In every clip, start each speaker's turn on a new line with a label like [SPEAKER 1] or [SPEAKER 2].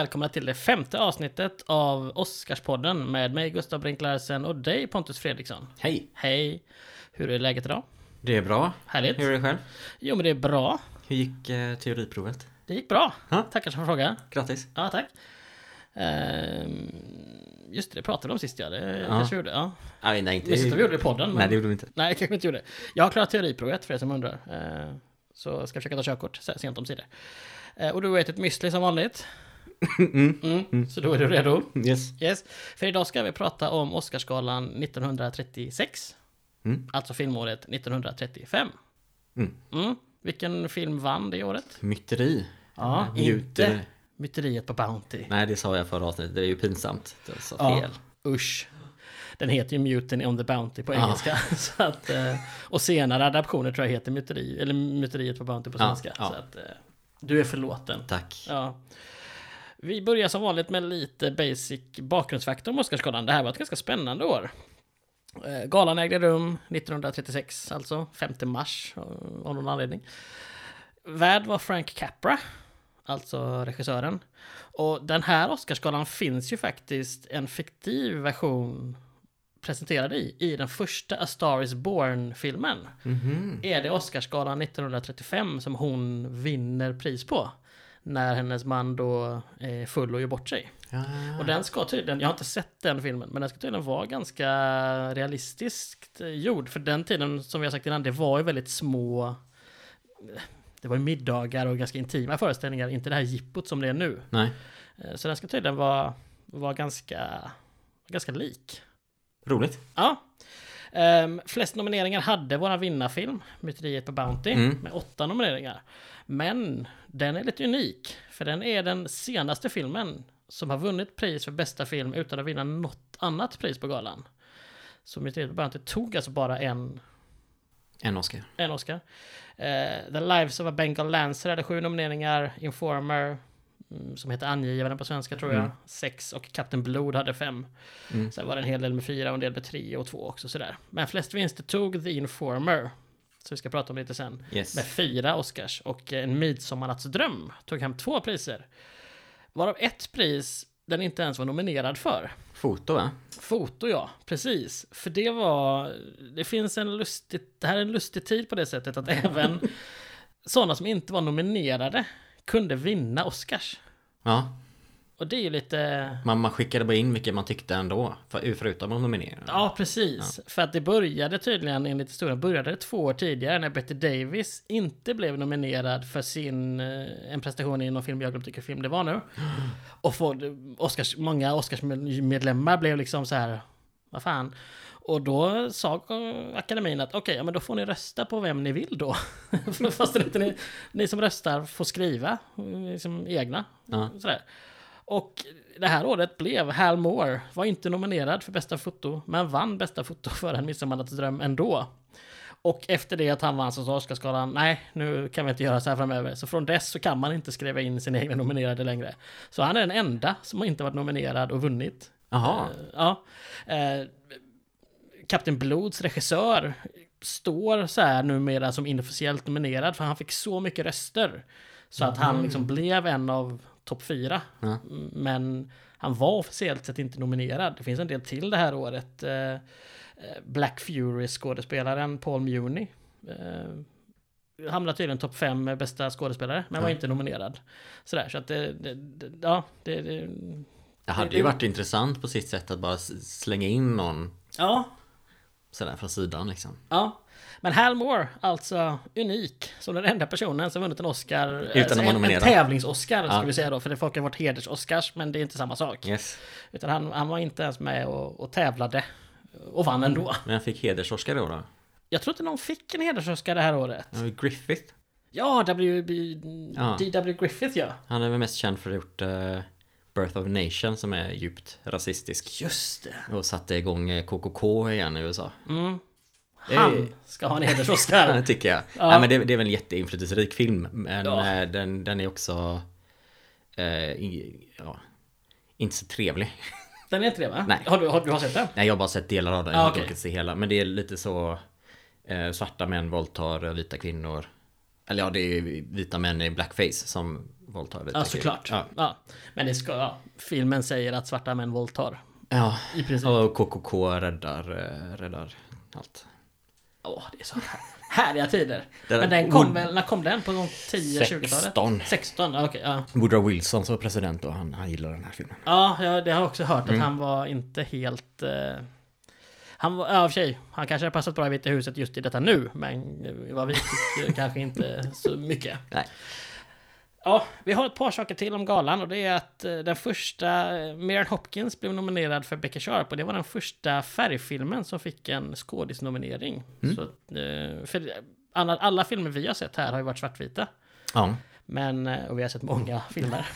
[SPEAKER 1] välkomna till det femte avsnittet av Oscarspodden med mig Gustav Brink Larsen och dig Pontus Fredriksson.
[SPEAKER 2] Hej!
[SPEAKER 1] Hej! Hur är läget idag?
[SPEAKER 2] Det är bra.
[SPEAKER 1] Härligt.
[SPEAKER 2] Hur är det själv?
[SPEAKER 1] Jo men det är bra.
[SPEAKER 2] Hur gick eh, teoriprovet?
[SPEAKER 1] Det gick bra.
[SPEAKER 2] Ja.
[SPEAKER 1] Tackar som fråga.
[SPEAKER 2] Grattis!
[SPEAKER 1] Ja, tack. Ehm, just det, det pratade vi om sist ja. Det
[SPEAKER 2] Ja.
[SPEAKER 1] kanske vi gjorde. Ja.
[SPEAKER 2] Nej, nej inte...
[SPEAKER 1] Visst att vi gjorde det i podden. Men...
[SPEAKER 2] Nej, det gjorde vi inte.
[SPEAKER 1] Nej, kanske inte gjorde. Jag har klarat teoriprovet för er som undrar. Eh, Så ska jag försöka ta körkort sent om sidor. Eh, Och du har ätit müsli som vanligt. Mm. Så då är du redo.
[SPEAKER 2] Yes.
[SPEAKER 1] Yes. För idag ska vi prata om Oscarsgalan 1936.
[SPEAKER 2] Mm.
[SPEAKER 1] Alltså filmåret 1935.
[SPEAKER 2] Mm.
[SPEAKER 1] Mm. Vilken film vann det året?
[SPEAKER 2] Myteri.
[SPEAKER 1] Ja,
[SPEAKER 2] Mjuter.
[SPEAKER 1] inte Myteriet på Bounty.
[SPEAKER 2] Nej, det sa jag förra avsnittet. Det är ju pinsamt. Det sa
[SPEAKER 1] Ja.
[SPEAKER 2] fel.
[SPEAKER 1] Usch. Den heter ju Mutiny on the Bounty på
[SPEAKER 2] Ja.
[SPEAKER 1] engelska. Så att, eh, och senare adaptioner tror jag heter Myteri, eller Myteriet på Bounty på
[SPEAKER 2] Ja,
[SPEAKER 1] svenska.
[SPEAKER 2] ja.
[SPEAKER 1] Så att, eh, du är förlåten.
[SPEAKER 2] Tack.
[SPEAKER 1] Ja. Vi börjar som vanligt med lite basic bakgrundsfaktor om Oscarsgalan. Det här var ett ganska spännande år. Eh, Galan ägde rum 1936, alltså 5 mars eh, av någon anledning. Värd var Frank Capra, alltså regissören. Och den här Oscarsgalan finns ju faktiskt en fiktiv version presenterad i, i den första A Star Is Born-filmen.
[SPEAKER 2] Mhm.
[SPEAKER 1] Är det Oscarsgalan 1935 som hon vinner pris på? När hennes man då är full och gör bort sig.
[SPEAKER 2] Ja.
[SPEAKER 1] Och den ska tydligen, jag har inte sett den filmen, men den ska tydligen vara ganska realistiskt eh, gjord. För den tiden, som vi har sagt innan, det var ju väldigt små... Det var ju middagar och ganska intima föreställningar, inte det här jippot som det är nu.
[SPEAKER 2] Nej.
[SPEAKER 1] Eh, Så den ska tydligen vara, vara ganska, ganska lik.
[SPEAKER 2] Roligt.
[SPEAKER 1] Ja. Ehm, flest nomineringar hade våra vinnarfilm, Myteriet på Bounty,
[SPEAKER 2] Mm.
[SPEAKER 1] med åtta nomineringar. Men den är lite unik, för den är den senaste filmen som har vunnit pris för bästa film utan att vinna något annat pris på galan. Så Myteriet på Bounty tog alltså bara en,
[SPEAKER 2] En Oscar.
[SPEAKER 1] en Oscar. Eh, The Lives of a Bengal Lancer hade sju nomineringar, Informer, mm, som heter Angivaren på svenska tror jag,
[SPEAKER 2] Mm.
[SPEAKER 1] sex och Captain Blood hade fem.
[SPEAKER 2] Mm.
[SPEAKER 1] Sen var det en hel del med fyra och en del med tre och två också sådär. Men flest vinster tog The Informer. Så vi ska prata om lite sen.
[SPEAKER 2] Yes.
[SPEAKER 1] Med fyra Oscars. Och En midsommarnattsdröm tog hem två priser. Varav ett pris den inte ens var nominerad för.
[SPEAKER 2] Foto, va?
[SPEAKER 1] Foto ja, precis. För det var... Det finns en lustig... Det här är en lustig tid på det sättet att även sådana som inte var nominerade kunde vinna Oscars.
[SPEAKER 2] Ja.
[SPEAKER 1] Och det är ju lite...
[SPEAKER 2] Man, man skickade bara in vilket man tyckte ändå. För, förutom de nominerade.
[SPEAKER 1] Ja, precis. För att det började tydligen, enligt historien, började det två år tidigare när Betty Davis inte blev nominerad för sin, eh, en prestation i någon film, jag glömde vilken film det var nu. Och för, Oscars, många Oscarsmedlemmar blev liksom så här, vad fan. Och då sa akademin att okej, ja, men då får ni rösta på vem ni vill då. Fast inte ni, ni som röstar får skriva eh, liksom egna.
[SPEAKER 2] Ja.
[SPEAKER 1] Sådär. Och det här året blev Hal Moore, var inte nominerad för bästa foto, men vann bästa foto för En midsommarnattsdröm ändå. Och efter det att han vann så sa Oscarsgalan, nej, nu kan vi inte göra så här framöver. Så från dess så kan man inte skriva in sina egna nominerade längre. Så han är den enda som har inte varit nominerad och vunnit.
[SPEAKER 2] Jaha.
[SPEAKER 1] Eh, Ja. Eh, Captain Bloods regissör står så här numera som inofficiellt nominerad för han fick så mycket röster. Så att han liksom blev en av topp fyra.
[SPEAKER 2] Ja.
[SPEAKER 1] Men han var officiellt sett inte nominerad. Det finns en del till det här året. Eh, eh, Black Fury skådespelaren Paul Muni. Eh, hamnade tydligen topp fem bästa skådespelare, men var
[SPEAKER 2] Ja.
[SPEAKER 1] inte nominerad. Sådär, så att det, det, det ja, det, det,
[SPEAKER 2] Det hade ju varit intressant på sitt sätt att bara slänga in någon
[SPEAKER 1] ja,
[SPEAKER 2] sådär från sidan liksom.
[SPEAKER 1] Ja, men Hal Moore, alltså unik, som den enda personen som vunnit en Oscar.
[SPEAKER 2] Utan
[SPEAKER 1] alltså en, en tävlings-Oscar ska
[SPEAKER 2] Ja.
[SPEAKER 1] vi säga då, för det folk har varit heders-Oscars, men det är inte samma sak.
[SPEAKER 2] Yes.
[SPEAKER 1] Utan han, han var inte ens med och, och tävlade och vann ändå.
[SPEAKER 2] Men jag fick heders-Oscar då då.
[SPEAKER 1] Jag tror inte någon fick en heders-Oscar det här året.
[SPEAKER 2] Griffith.
[SPEAKER 1] Ja, W.B.
[SPEAKER 2] Ja.
[SPEAKER 1] D.W. Griffith ja.
[SPEAKER 2] Han är väl mest känd för att ha gjort eh, Birth of Nation som är djupt rasistisk.
[SPEAKER 1] Just det.
[SPEAKER 2] Och satte igång eh, KKK igen i USA.
[SPEAKER 1] Mm.
[SPEAKER 2] Det
[SPEAKER 1] Han ska ha en
[SPEAKER 2] Det
[SPEAKER 1] heders-Oscar.
[SPEAKER 2] tycker jag.
[SPEAKER 1] Ja.
[SPEAKER 2] Nej, men det, det är väl en jätteinflytelserik film. Men
[SPEAKER 1] Ja.
[SPEAKER 2] eh, den, den är också... Eh, ja, inte så trevlig.
[SPEAKER 1] Den är inte det va?
[SPEAKER 2] Nej.
[SPEAKER 1] Har du, har, du har sett den?
[SPEAKER 2] Nej, jag har bara sett delar av den.
[SPEAKER 1] Ja,
[SPEAKER 2] Jag har
[SPEAKER 1] okej.
[SPEAKER 2] inte se hela. Men det är lite så... Eh, svarta män våldtar vita kvinnor. Eller ja, det är vita män i blackface som våldtar
[SPEAKER 1] Ja, såklart.
[SPEAKER 2] Ja.
[SPEAKER 1] Ja. Men det ska, ja, filmen säger att svarta män våldtar.
[SPEAKER 2] ja.
[SPEAKER 1] I princip.
[SPEAKER 2] Och KKK räddar, eh, räddar allt.
[SPEAKER 1] Åh, det är så här, härliga tider.
[SPEAKER 2] Där-
[SPEAKER 1] Men den kom väl, när kom den? På 10-20-talet?
[SPEAKER 2] 16.
[SPEAKER 1] 16, ja, okej. ja.
[SPEAKER 2] Woodrow Wilson som var president och han, han gillar den här filmen.
[SPEAKER 1] Ja, ja, det har jag också hört
[SPEAKER 2] Mm.
[SPEAKER 1] att han var inte helt... Eh, han var, ja, för sig, han kanske har passat bra i Vita huset just i detta nu, men vad vi kanske inte så mycket.
[SPEAKER 2] Nej.
[SPEAKER 1] Ja, vi har ett par saker till om galan och det är att eh, den första, eh, Maren Hopkins blev nominerad för Becky Sharp och det var den första färgfilmen som fick en skådisnominering.
[SPEAKER 2] Mm.
[SPEAKER 1] Så, eh, för alla, alla filmer vi har sett här har ju varit svartvita.
[SPEAKER 2] Ja.
[SPEAKER 1] Men, och vi har sett många filmer.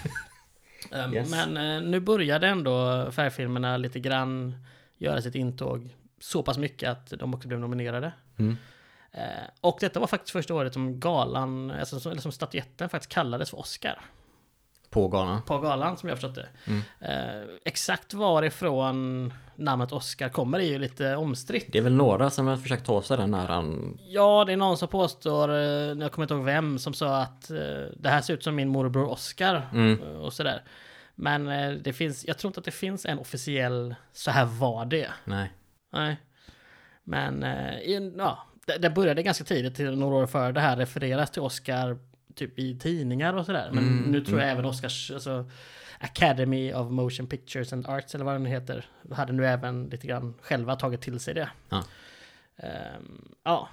[SPEAKER 1] Um,
[SPEAKER 2] Yes.
[SPEAKER 1] Men nu började ändå färgfilmerna lite grann göra sitt intåg så pass mycket att de också blev nominerade.
[SPEAKER 2] Mm.
[SPEAKER 1] Eh, Och detta var faktiskt första året som galan, alltså som, eller som statyetten faktiskt kallades för Oscar.
[SPEAKER 2] På galan.
[SPEAKER 1] På galan som jag förstått det.
[SPEAKER 2] Mm.
[SPEAKER 1] Eh, Exakt varifrån namnet Oscar kommer är ju lite omstritt.
[SPEAKER 2] Det är väl några som har försökt ta sig den här an...
[SPEAKER 1] Ja, det är någon som påstår, eh, jag kommer inte ihåg vem, som sa att eh, det här ser ut som min morbror Oscar
[SPEAKER 2] Mm.
[SPEAKER 1] eh, och sådär. Men eh, det finns, jag tror inte att det finns en officiell, så här var det.
[SPEAKER 2] Nej.
[SPEAKER 1] Nej. Men, ja, det, det började ganska tidigt, till några år före det här, refereras till Oscar typ i tidningar och sådär. Men
[SPEAKER 2] Mm,
[SPEAKER 1] nu tror jag även Oscars, alltså Academy of Motion Pictures and Arts, eller vad den heter, hade nu även lite grann själva tagit till sig det.
[SPEAKER 2] Ja.
[SPEAKER 1] Ehm, ja.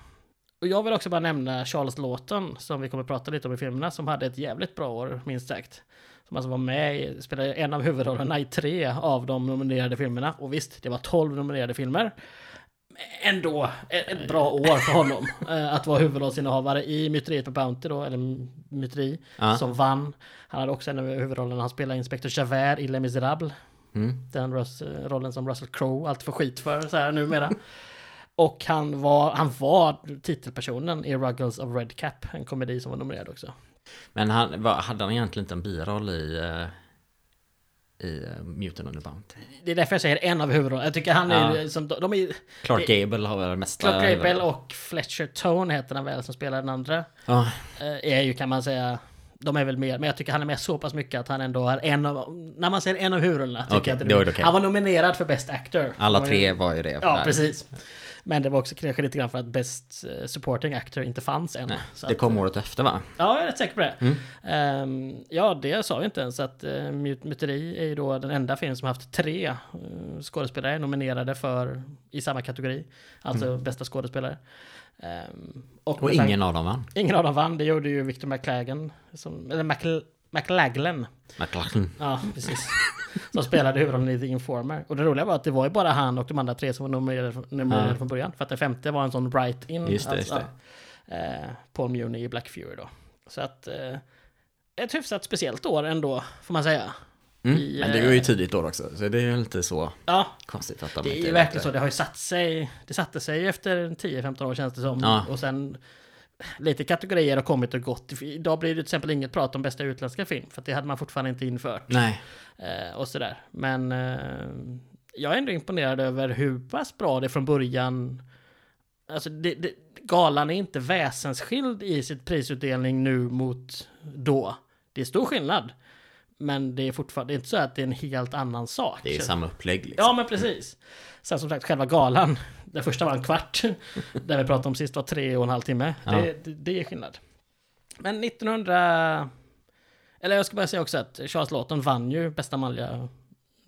[SPEAKER 1] Och jag vill också bara nämna Charles Lawton, som vi kommer att prata lite om i filmerna, som hade ett jävligt bra år, minst sagt. Som alltså var med, spelade en av huvudrollerna i tre av de nominerade filmerna. Och visst, det var 12 nominerade filmer. Ändå ett, bra år för honom. eh, att vara huvudrollsinnehavare i Myteriet på Bounty då, eller Myteri,
[SPEAKER 2] Ja.
[SPEAKER 1] som vann. Han hade också en av huvudrollerna, han spelade Inspektor Javert i Les Misérables.
[SPEAKER 2] Mm.
[SPEAKER 1] Den Rus- rollen som Russell Crowe alltid får skit för så här numera. Och han var, han var titelpersonen i Ruggles of Red Cap, en komedi som var nominerad också.
[SPEAKER 2] Men han, hade han egentligen inte en biroll i... eh, I uh, Mutant Bounty?
[SPEAKER 1] Det är därför jag säger en av huvudrollerna. Jag tycker han är
[SPEAKER 2] Ja.
[SPEAKER 1] som, de är
[SPEAKER 2] Clark
[SPEAKER 1] Det-
[SPEAKER 2] Gable har väl mesta...
[SPEAKER 1] Clark Gable och Fletcher Tone heter han väl som spelar den andra.
[SPEAKER 2] Ja,
[SPEAKER 1] eh, Är ju kan man säga de är väl mer, men jag tycker han är med så pass mycket att han ändå är en av, när man säger en av huvudrollerna tycker
[SPEAKER 2] Okej,
[SPEAKER 1] jag att
[SPEAKER 2] är
[SPEAKER 1] det
[SPEAKER 2] det okej.
[SPEAKER 1] Han var nominerad för Best Actor.
[SPEAKER 2] alla tre var ju det.
[SPEAKER 1] Ja, precis. Men det var också kanske lite grann för att Best eh, Supporting Actor inte fanns än.
[SPEAKER 2] Nej,
[SPEAKER 1] Så
[SPEAKER 2] det
[SPEAKER 1] att,
[SPEAKER 2] kom året efter va?
[SPEAKER 1] Ja, jag är rätt säker på det.
[SPEAKER 2] Mm.
[SPEAKER 1] Ehm, ja, det sa vi inte ens. Att uh, Mut- Muteri är ju då den enda film som haft tre eh, skådespelare nominerade för i samma kategori. Alltså bästa skådespelare. Ehm,
[SPEAKER 2] Och
[SPEAKER 1] tanke-
[SPEAKER 2] ingen av dem vann.
[SPEAKER 1] ingen av dem vann. Det gjorde ju Victor McLagan. Som, eller Macl- McLaglen.
[SPEAKER 2] McLachlan.
[SPEAKER 1] Ja, precis. Som spelade huvudrollen i The Informer. Och det roliga var att det var ju bara han och de andra tre som var nominerade, nominerade
[SPEAKER 2] Ja.
[SPEAKER 1] från början. För att den femte var en sån write-in.
[SPEAKER 2] Just det, just
[SPEAKER 1] ja. Eh, Paul Muni i Black Fury då. Så att... Eh, ett hyfsat speciellt år ändå, får man säga.
[SPEAKER 2] Mm.
[SPEAKER 1] I,
[SPEAKER 2] Men det var ju tidigt år också, så det är ju inte så
[SPEAKER 1] Ja,
[SPEAKER 2] konstigt att de
[SPEAKER 1] det är
[SPEAKER 2] inte
[SPEAKER 1] ju verkligen så. Det har ju satt sig. Det satte sig efter 10-15 år känns det som.
[SPEAKER 2] Ja.
[SPEAKER 1] Och sen lite kategorier har kommit och gått. Idag blir det till exempel inget prat om bästa utländska film. För det hade man fortfarande inte infört.
[SPEAKER 2] Nej.
[SPEAKER 1] Eh, och sådär. Men eh, jag är ändå imponerad över hur pass bra det från början... Alltså det, det, galan är inte väsensskild i sitt prisutdelning nu mot då. Det är stor skillnad. Men det är fortfarande det är inte så att det är en helt annan sak.
[SPEAKER 2] Det är samma upplägg liksom.
[SPEAKER 1] Ja, men precis. Sen som sagt, själva galan. Den första var en kvart. Där vi pratade om sist var tre och en halv timme.
[SPEAKER 2] Ja.
[SPEAKER 1] Det, det, det är skillnad. Men 1900... Eller jag ska bara säga också att Charles Lawton vann ju bästa manliga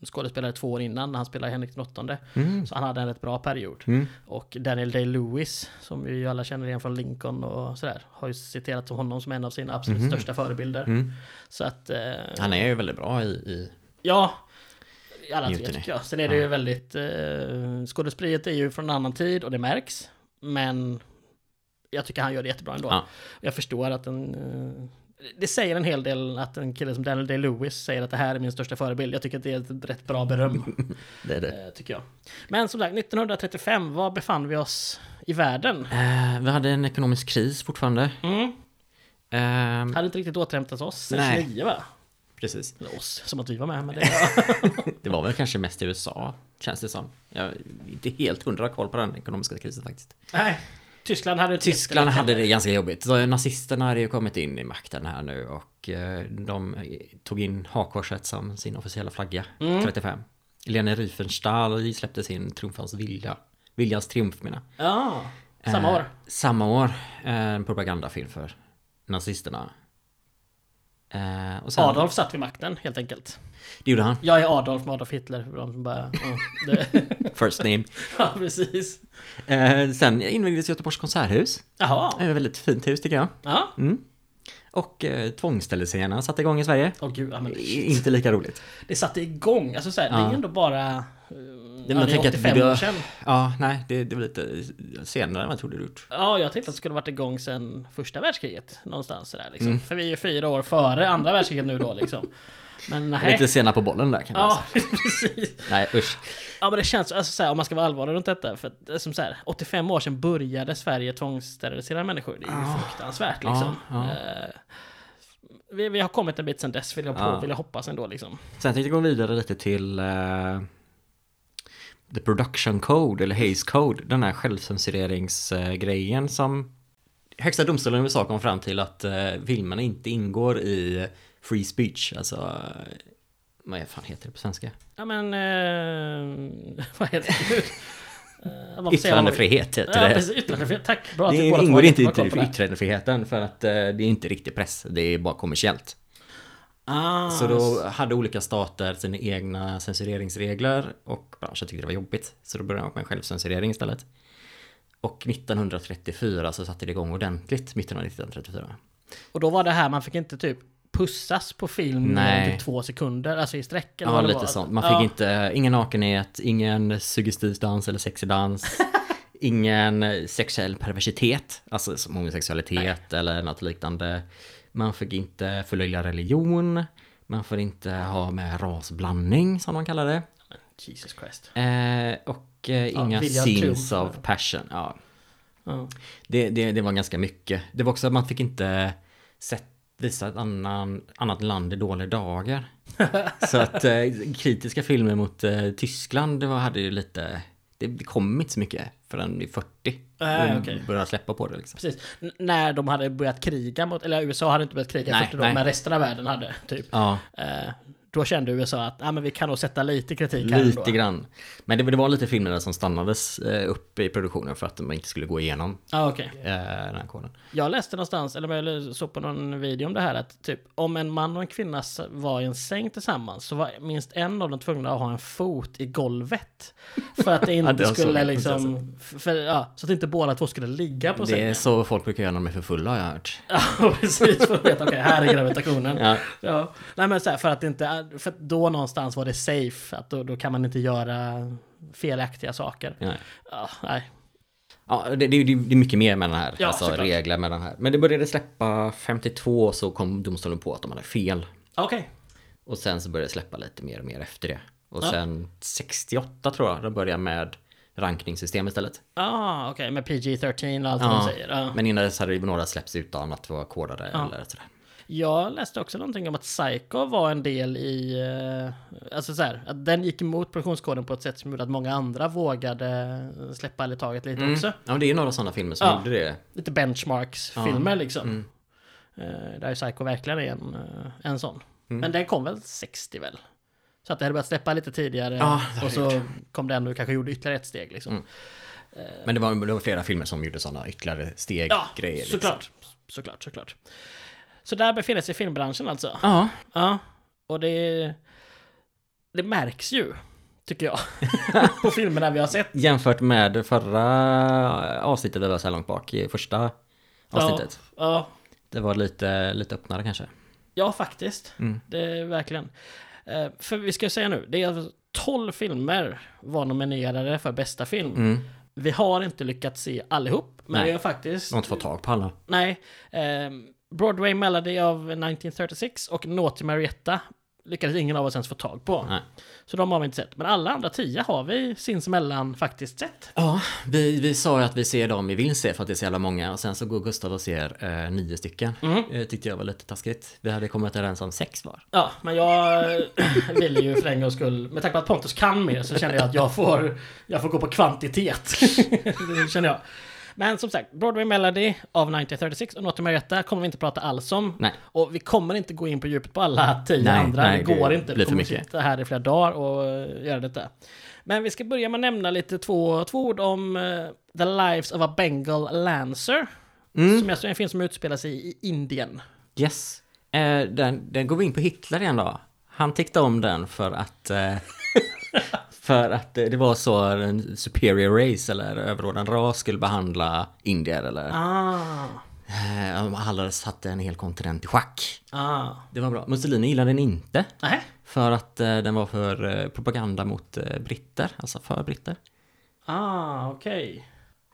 [SPEAKER 1] skådespelare två år innan när han spelade Henrik den åttonde.
[SPEAKER 2] Mm.
[SPEAKER 1] Så han hade en rätt bra period.
[SPEAKER 2] Mm.
[SPEAKER 1] Och Daniel Day-Lewis, som vi ju alla känner igen från Lincoln och sådär, har ju citerat honom som en av sina absolut
[SPEAKER 2] Mhm.
[SPEAKER 1] största förebilder.
[SPEAKER 2] Mm.
[SPEAKER 1] Så att... Eh,
[SPEAKER 2] Han är ju väldigt bra i... i...
[SPEAKER 1] Ja, alla tre
[SPEAKER 2] Mutiny.
[SPEAKER 1] tycker jag. Sen är det ju väldigt... Eh, skådespeleriet är ju från en annan tid och det märks. Men jag tycker han gör det jättebra ändå.
[SPEAKER 2] Ja.
[SPEAKER 1] Jag förstår att en... Eh, det säger en hel del att en kille som Daniel Day-Lewis säger att det här är min största förebild. Jag tycker att det är ett rätt bra beröm.
[SPEAKER 2] Det är det.
[SPEAKER 1] eh, tycker jag. Men som sagt, 1935, var befann vi oss i världen?
[SPEAKER 2] Eh, vi hade en ekonomisk kris fortfarande.
[SPEAKER 1] Mm.
[SPEAKER 2] Eh,
[SPEAKER 1] Hade inte riktigt återhämtat oss.
[SPEAKER 2] Nej.
[SPEAKER 1] 69 va?
[SPEAKER 2] Precis.
[SPEAKER 1] Eller oss, som att vi var med. Men det.
[SPEAKER 2] Det var väl kanske mest i USA, känns det som. Jag är inte helt hundra koll på den ekonomiska krisen faktiskt.
[SPEAKER 1] Nej. Tyskland hade
[SPEAKER 2] Tyskland
[SPEAKER 1] jättelätt
[SPEAKER 2] hade det ganska jobbigt. Så nazisterna hade ju kommit in i makten här nu och eh, de tog in hakkorset som sin officiella flagga,
[SPEAKER 1] Mm.
[SPEAKER 2] 35. Lene Riefenstahl släppte sin Triumfans vilja. Viljans triumf menar.
[SPEAKER 1] Ja, samma
[SPEAKER 2] Eh,
[SPEAKER 1] år.
[SPEAKER 2] Samma år. Eh, En propagandafilm för nazisterna. Eh, sen,
[SPEAKER 1] Adolf satt vid makten helt enkelt.
[SPEAKER 2] Det gjorde han.
[SPEAKER 1] Jag är Adolf med Adolf Hitler. De bara, ja,
[SPEAKER 2] First name.
[SPEAKER 1] ja, precis.
[SPEAKER 2] Eh, sen invigdes Göteborgs konserthus.
[SPEAKER 1] Jaha.
[SPEAKER 2] Ett väldigt fint hus tycker jag.
[SPEAKER 1] Ja.
[SPEAKER 2] Mm. Och eh, tvångsställelserna satte igång i Sverige.
[SPEAKER 1] Åh gud, ja, men
[SPEAKER 2] Inte lika roligt.
[SPEAKER 1] det satte igång. Alltså så här, det
[SPEAKER 2] Ja.
[SPEAKER 1] är ändå bara... eh,
[SPEAKER 2] men
[SPEAKER 1] Ja, det är
[SPEAKER 2] tänk att
[SPEAKER 1] 85
[SPEAKER 2] det-
[SPEAKER 1] år sedan.
[SPEAKER 2] Ja, nej, det, det var lite senare än vad jag trodde det gjort.
[SPEAKER 1] Ja, jag tänkte att det skulle varit igång sedan första världskriget. Någonstans sådär liksom.
[SPEAKER 2] Mm.
[SPEAKER 1] För vi är ju fyra år före andra världskriget nu då liksom. Men nej.
[SPEAKER 2] Lite sena på bollen där kan
[SPEAKER 1] Ja, precis.
[SPEAKER 2] Nej, usch.
[SPEAKER 1] Ja men det känns, alltså så här, om man ska vara allvarlig runt detta, för att, det som så här, 85 år sedan började Sverige tvångssterilisera människor. Det är ju fruktansvärt liksom.
[SPEAKER 2] Ja, ja.
[SPEAKER 1] Eh, vi, vi har kommit en bit sedan dess vill jag, på, vill jag hoppas ändå liksom.
[SPEAKER 2] Sen tänkte jag gå vidare lite till eh, The Production Code, eller Hays Code. Den här självcensureringsgrejen som Högsta domstolen i USA kom fram till att eh, filmerna inte ingår i free speech. Alltså, vad är- fan heter det på svenska?
[SPEAKER 1] Ja men, eh, vad heter det? Eh?
[SPEAKER 2] Yttrandefrihet heter
[SPEAKER 1] Ja
[SPEAKER 2] det.
[SPEAKER 1] precis, yttrandefrihet. Tack, bra
[SPEAKER 2] Det ingår inte i
[SPEAKER 1] det.
[SPEAKER 2] yttrandefriheten för att eh, det är inte riktig press, det är bara kommersiellt.
[SPEAKER 1] Ah,
[SPEAKER 2] Så då hade olika stater sina egna censureringsregler och branschen tyckte det var jobbigt. Så då började man med självcensurering istället. Och 1934 så satte det igång ordentligt, mitten av 1934.
[SPEAKER 1] Och då var det här, man fick inte typ pussas på film
[SPEAKER 2] Nej.
[SPEAKER 1] i typ två sekunder, alltså i sträck eller
[SPEAKER 2] Ja, lite
[SPEAKER 1] var.
[SPEAKER 2] sånt. Man fick
[SPEAKER 1] ja.
[SPEAKER 2] inte, ingen nakenhet, ingen suggestiv dans eller sexig dans. ingen sexuell perversitet, alltså som homosexualitet eller något liknande. Man fick inte förlöjliga religion. Man får inte ha med rasblandning som de kallar det.
[SPEAKER 1] Jesus Christ.
[SPEAKER 2] Eh, och eh, inga
[SPEAKER 1] William
[SPEAKER 2] scenes
[SPEAKER 1] Triumf.
[SPEAKER 2] of passion. Ja,
[SPEAKER 1] Ja.
[SPEAKER 2] det, det, det var ganska mycket. Det var också att man fick inte sett, visa ett annan, annat land i dåliga dagar. Så att eh, kritiska filmer mot eh, Tyskland, det var, hade ju lite... Det, det kom inte så mycket förrän i 40.
[SPEAKER 1] Nej,
[SPEAKER 2] De
[SPEAKER 1] okej.
[SPEAKER 2] började släppa på det liksom.
[SPEAKER 1] Precis. N- när de hade börjat kriga mot, eller USA hade inte börjat kriga
[SPEAKER 2] Nej,
[SPEAKER 1] 40 då,
[SPEAKER 2] nej.
[SPEAKER 1] men resten av världen hade typ.
[SPEAKER 2] Ja,
[SPEAKER 1] Eh, då kände USA att ah, men vi kan nog sätta lite kritik här
[SPEAKER 2] lite
[SPEAKER 1] ändå.
[SPEAKER 2] grann. Men det, det var lite filmer som stannades eh, upp i produktionen för att de inte skulle gå igenom
[SPEAKER 1] Ja, okej.
[SPEAKER 2] eh, den här koden.
[SPEAKER 1] Jag läste någonstans, eller jag såg på någon video om det här, att typ om en man och en kvinna var i en säng tillsammans så var minst en av dem tvungna att ha en fot i golvet. För att det
[SPEAKER 2] Ja,
[SPEAKER 1] inte
[SPEAKER 2] såg
[SPEAKER 1] skulle
[SPEAKER 2] jag
[SPEAKER 1] liksom, för, ja, så att inte båda två skulle ligga på
[SPEAKER 2] Det är
[SPEAKER 1] sängen.
[SPEAKER 2] så folk brukar göra när de är för fulla har jag hört.
[SPEAKER 1] Ja, precis. För att veta, okej, här är gravitationen.
[SPEAKER 2] Ja.
[SPEAKER 1] Ja, nej men så här, för att inte, för då någonstans var det safe, att då, då kan man inte göra felaktiga saker.
[SPEAKER 2] Ja.
[SPEAKER 1] Ja, nej.
[SPEAKER 2] Ja, det, det, det det är mycket mer med den här,
[SPEAKER 1] Ja,
[SPEAKER 2] alltså
[SPEAKER 1] såklart.
[SPEAKER 2] regler med den här. Men det började släppa 52 så kom domstolen på att de hade fel.
[SPEAKER 1] Okej.
[SPEAKER 2] Och sen så började det släppa lite mer och mer efter det. Och
[SPEAKER 1] Ja.
[SPEAKER 2] sen 68 tror jag, de började med rankningssystem istället.
[SPEAKER 1] Ah, okej, med PG-13 och allt vad de säger. Ja.
[SPEAKER 2] Men innan dess hade ju några släppts utan att vara kodade
[SPEAKER 1] Ja.
[SPEAKER 2] eller sådär.
[SPEAKER 1] Jag läste också någonting om att Psycho var en del i... eh, Alltså så här, att den gick emot produktionskoden på ett sätt som gjorde att många andra vågade släppa eller taget lite också.
[SPEAKER 2] Ja, men det är ju några sådana filmer som
[SPEAKER 1] Ja.
[SPEAKER 2] gjorde det.
[SPEAKER 1] Lite benchmarks-filmer liksom.
[SPEAKER 2] Mm.
[SPEAKER 1] Eh, där Psycho verkligen är en, eh, en sån.
[SPEAKER 2] Mm.
[SPEAKER 1] Men den kom väl 60 väl? Så att det hade börjat släppa lite tidigare.
[SPEAKER 2] Ja, det
[SPEAKER 1] och så kom den och kanske gjorde ytterligare ett steg liksom.
[SPEAKER 2] Mm. Men det var, det var flera filmer som gjorde sådana ytterligare steg
[SPEAKER 1] Ja,
[SPEAKER 2] grejer. liksom.
[SPEAKER 1] såklart. Såklart, såklart. Så där befinner sig filmbranschen alltså.
[SPEAKER 2] Ja,
[SPEAKER 1] Ja, och det... Det märks ju, tycker jag. på filmerna vi har sett.
[SPEAKER 2] jämfört med förra avsnittet var så här långt bak i första avsnittet.
[SPEAKER 1] Ja,
[SPEAKER 2] Det var lite, lite öppnare kanske.
[SPEAKER 1] ja faktiskt.
[SPEAKER 2] Mm.
[SPEAKER 1] Det är verkligen. Eh, för vi ska säga nu, det är alltså 12 filmer var nominerade för bästa film.
[SPEAKER 2] Mm.
[SPEAKER 1] Vi har inte lyckats se allihop, men
[SPEAKER 2] Nej.
[SPEAKER 1] vi har faktiskt...
[SPEAKER 2] De har inte fått tag på alla.
[SPEAKER 1] Nej. ehm, Broadway Melody av 1936 och Naughty Marietta lyckades ingen av oss ens få tag på.
[SPEAKER 2] Nej.
[SPEAKER 1] Så de har vi inte sett. Men alla andra tio har vi sinsemellan faktiskt sett.
[SPEAKER 2] Ja, vi, vi sa ju att vi ser dem vi vill se för att det är så jävla många och sen så går Gustav och ser eh, nio stycken.
[SPEAKER 1] Mm.
[SPEAKER 2] Eh, tyckte jag var lite taskigt. Vi hade kommit överens om sex var.
[SPEAKER 1] Ja, men jag ville ju för en gångs skull, med tanke på att Pontus kan mer så känner jag att jag får, jag får gå på kvantitet. det känner jag. Men som sagt, Broadway Melody av 1936 och Naughty Marietta kommer vi inte prata alls om.
[SPEAKER 2] Nej.
[SPEAKER 1] Och vi kommer inte gå in på djupet på alla tio
[SPEAKER 2] Nej,
[SPEAKER 1] andra.
[SPEAKER 2] nej,
[SPEAKER 1] det går
[SPEAKER 2] det
[SPEAKER 1] inte. Vi kommer sitta här i flera dagar och eh, göra detta. Men vi ska börja med att nämna lite två, två ord om eh, The Lives of a Bengal Lancer.
[SPEAKER 2] Mm.
[SPEAKER 1] Som är en film som utspelar sig i Indien.
[SPEAKER 2] Yes. Eh, den, den går vi in på Hitler igen då. Han tyckte om den för att... Eh, för att det, det var så en superior race eller överordnad ras skulle behandla indier eller...
[SPEAKER 1] Ah,
[SPEAKER 2] Eh, de hade satt en hel kontinent i schack.
[SPEAKER 1] ah.
[SPEAKER 2] Det var bra. Mussolini gillade den inte.
[SPEAKER 1] Nej.
[SPEAKER 2] För att eh, den var för eh, propaganda mot eh, britter. Alltså för britter.
[SPEAKER 1] Ah, okej.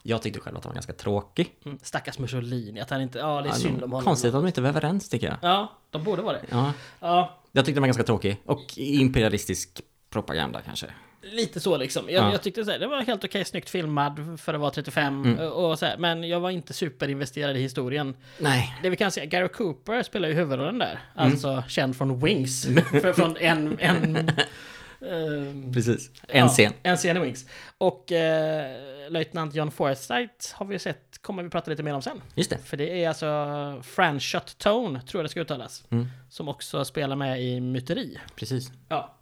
[SPEAKER 2] Jag tyckte själv att den var ganska tråkig.
[SPEAKER 1] Mm, stackars Mussolini, att han inte... Ja, det är
[SPEAKER 2] Ja,
[SPEAKER 1] synd om honom.
[SPEAKER 2] Konstigt att de inte var överens tycker jag.
[SPEAKER 1] Ja, de borde vara det.
[SPEAKER 2] Ja.
[SPEAKER 1] Ja,
[SPEAKER 2] Jag tyckte den var ganska tråkig. Och imperialistisk propaganda kanske.
[SPEAKER 1] Lite så liksom. Jag,
[SPEAKER 2] Ja.
[SPEAKER 1] jag tyckte så här, det var helt okej snyggt filmad för att vara 35 och så här, men jag var inte superinvesterad i historien.
[SPEAKER 2] Nej.
[SPEAKER 1] Det vi kan säga, Gary Cooper spelar ju huvudrollen där. Alltså känd från Wings. för, från en... en ehm,
[SPEAKER 2] Precis. En
[SPEAKER 1] ja,
[SPEAKER 2] scen.
[SPEAKER 1] En scen i Wings. Och eh, löjtnant John Forsyth har vi sett, kommer vi prata lite mer om sen.
[SPEAKER 2] Just det.
[SPEAKER 1] För det är alltså Franchot Tone, tror jag det ska uttalas.
[SPEAKER 2] Mm.
[SPEAKER 1] Som också spelar med i Myteri.
[SPEAKER 2] Precis.
[SPEAKER 1] Ja.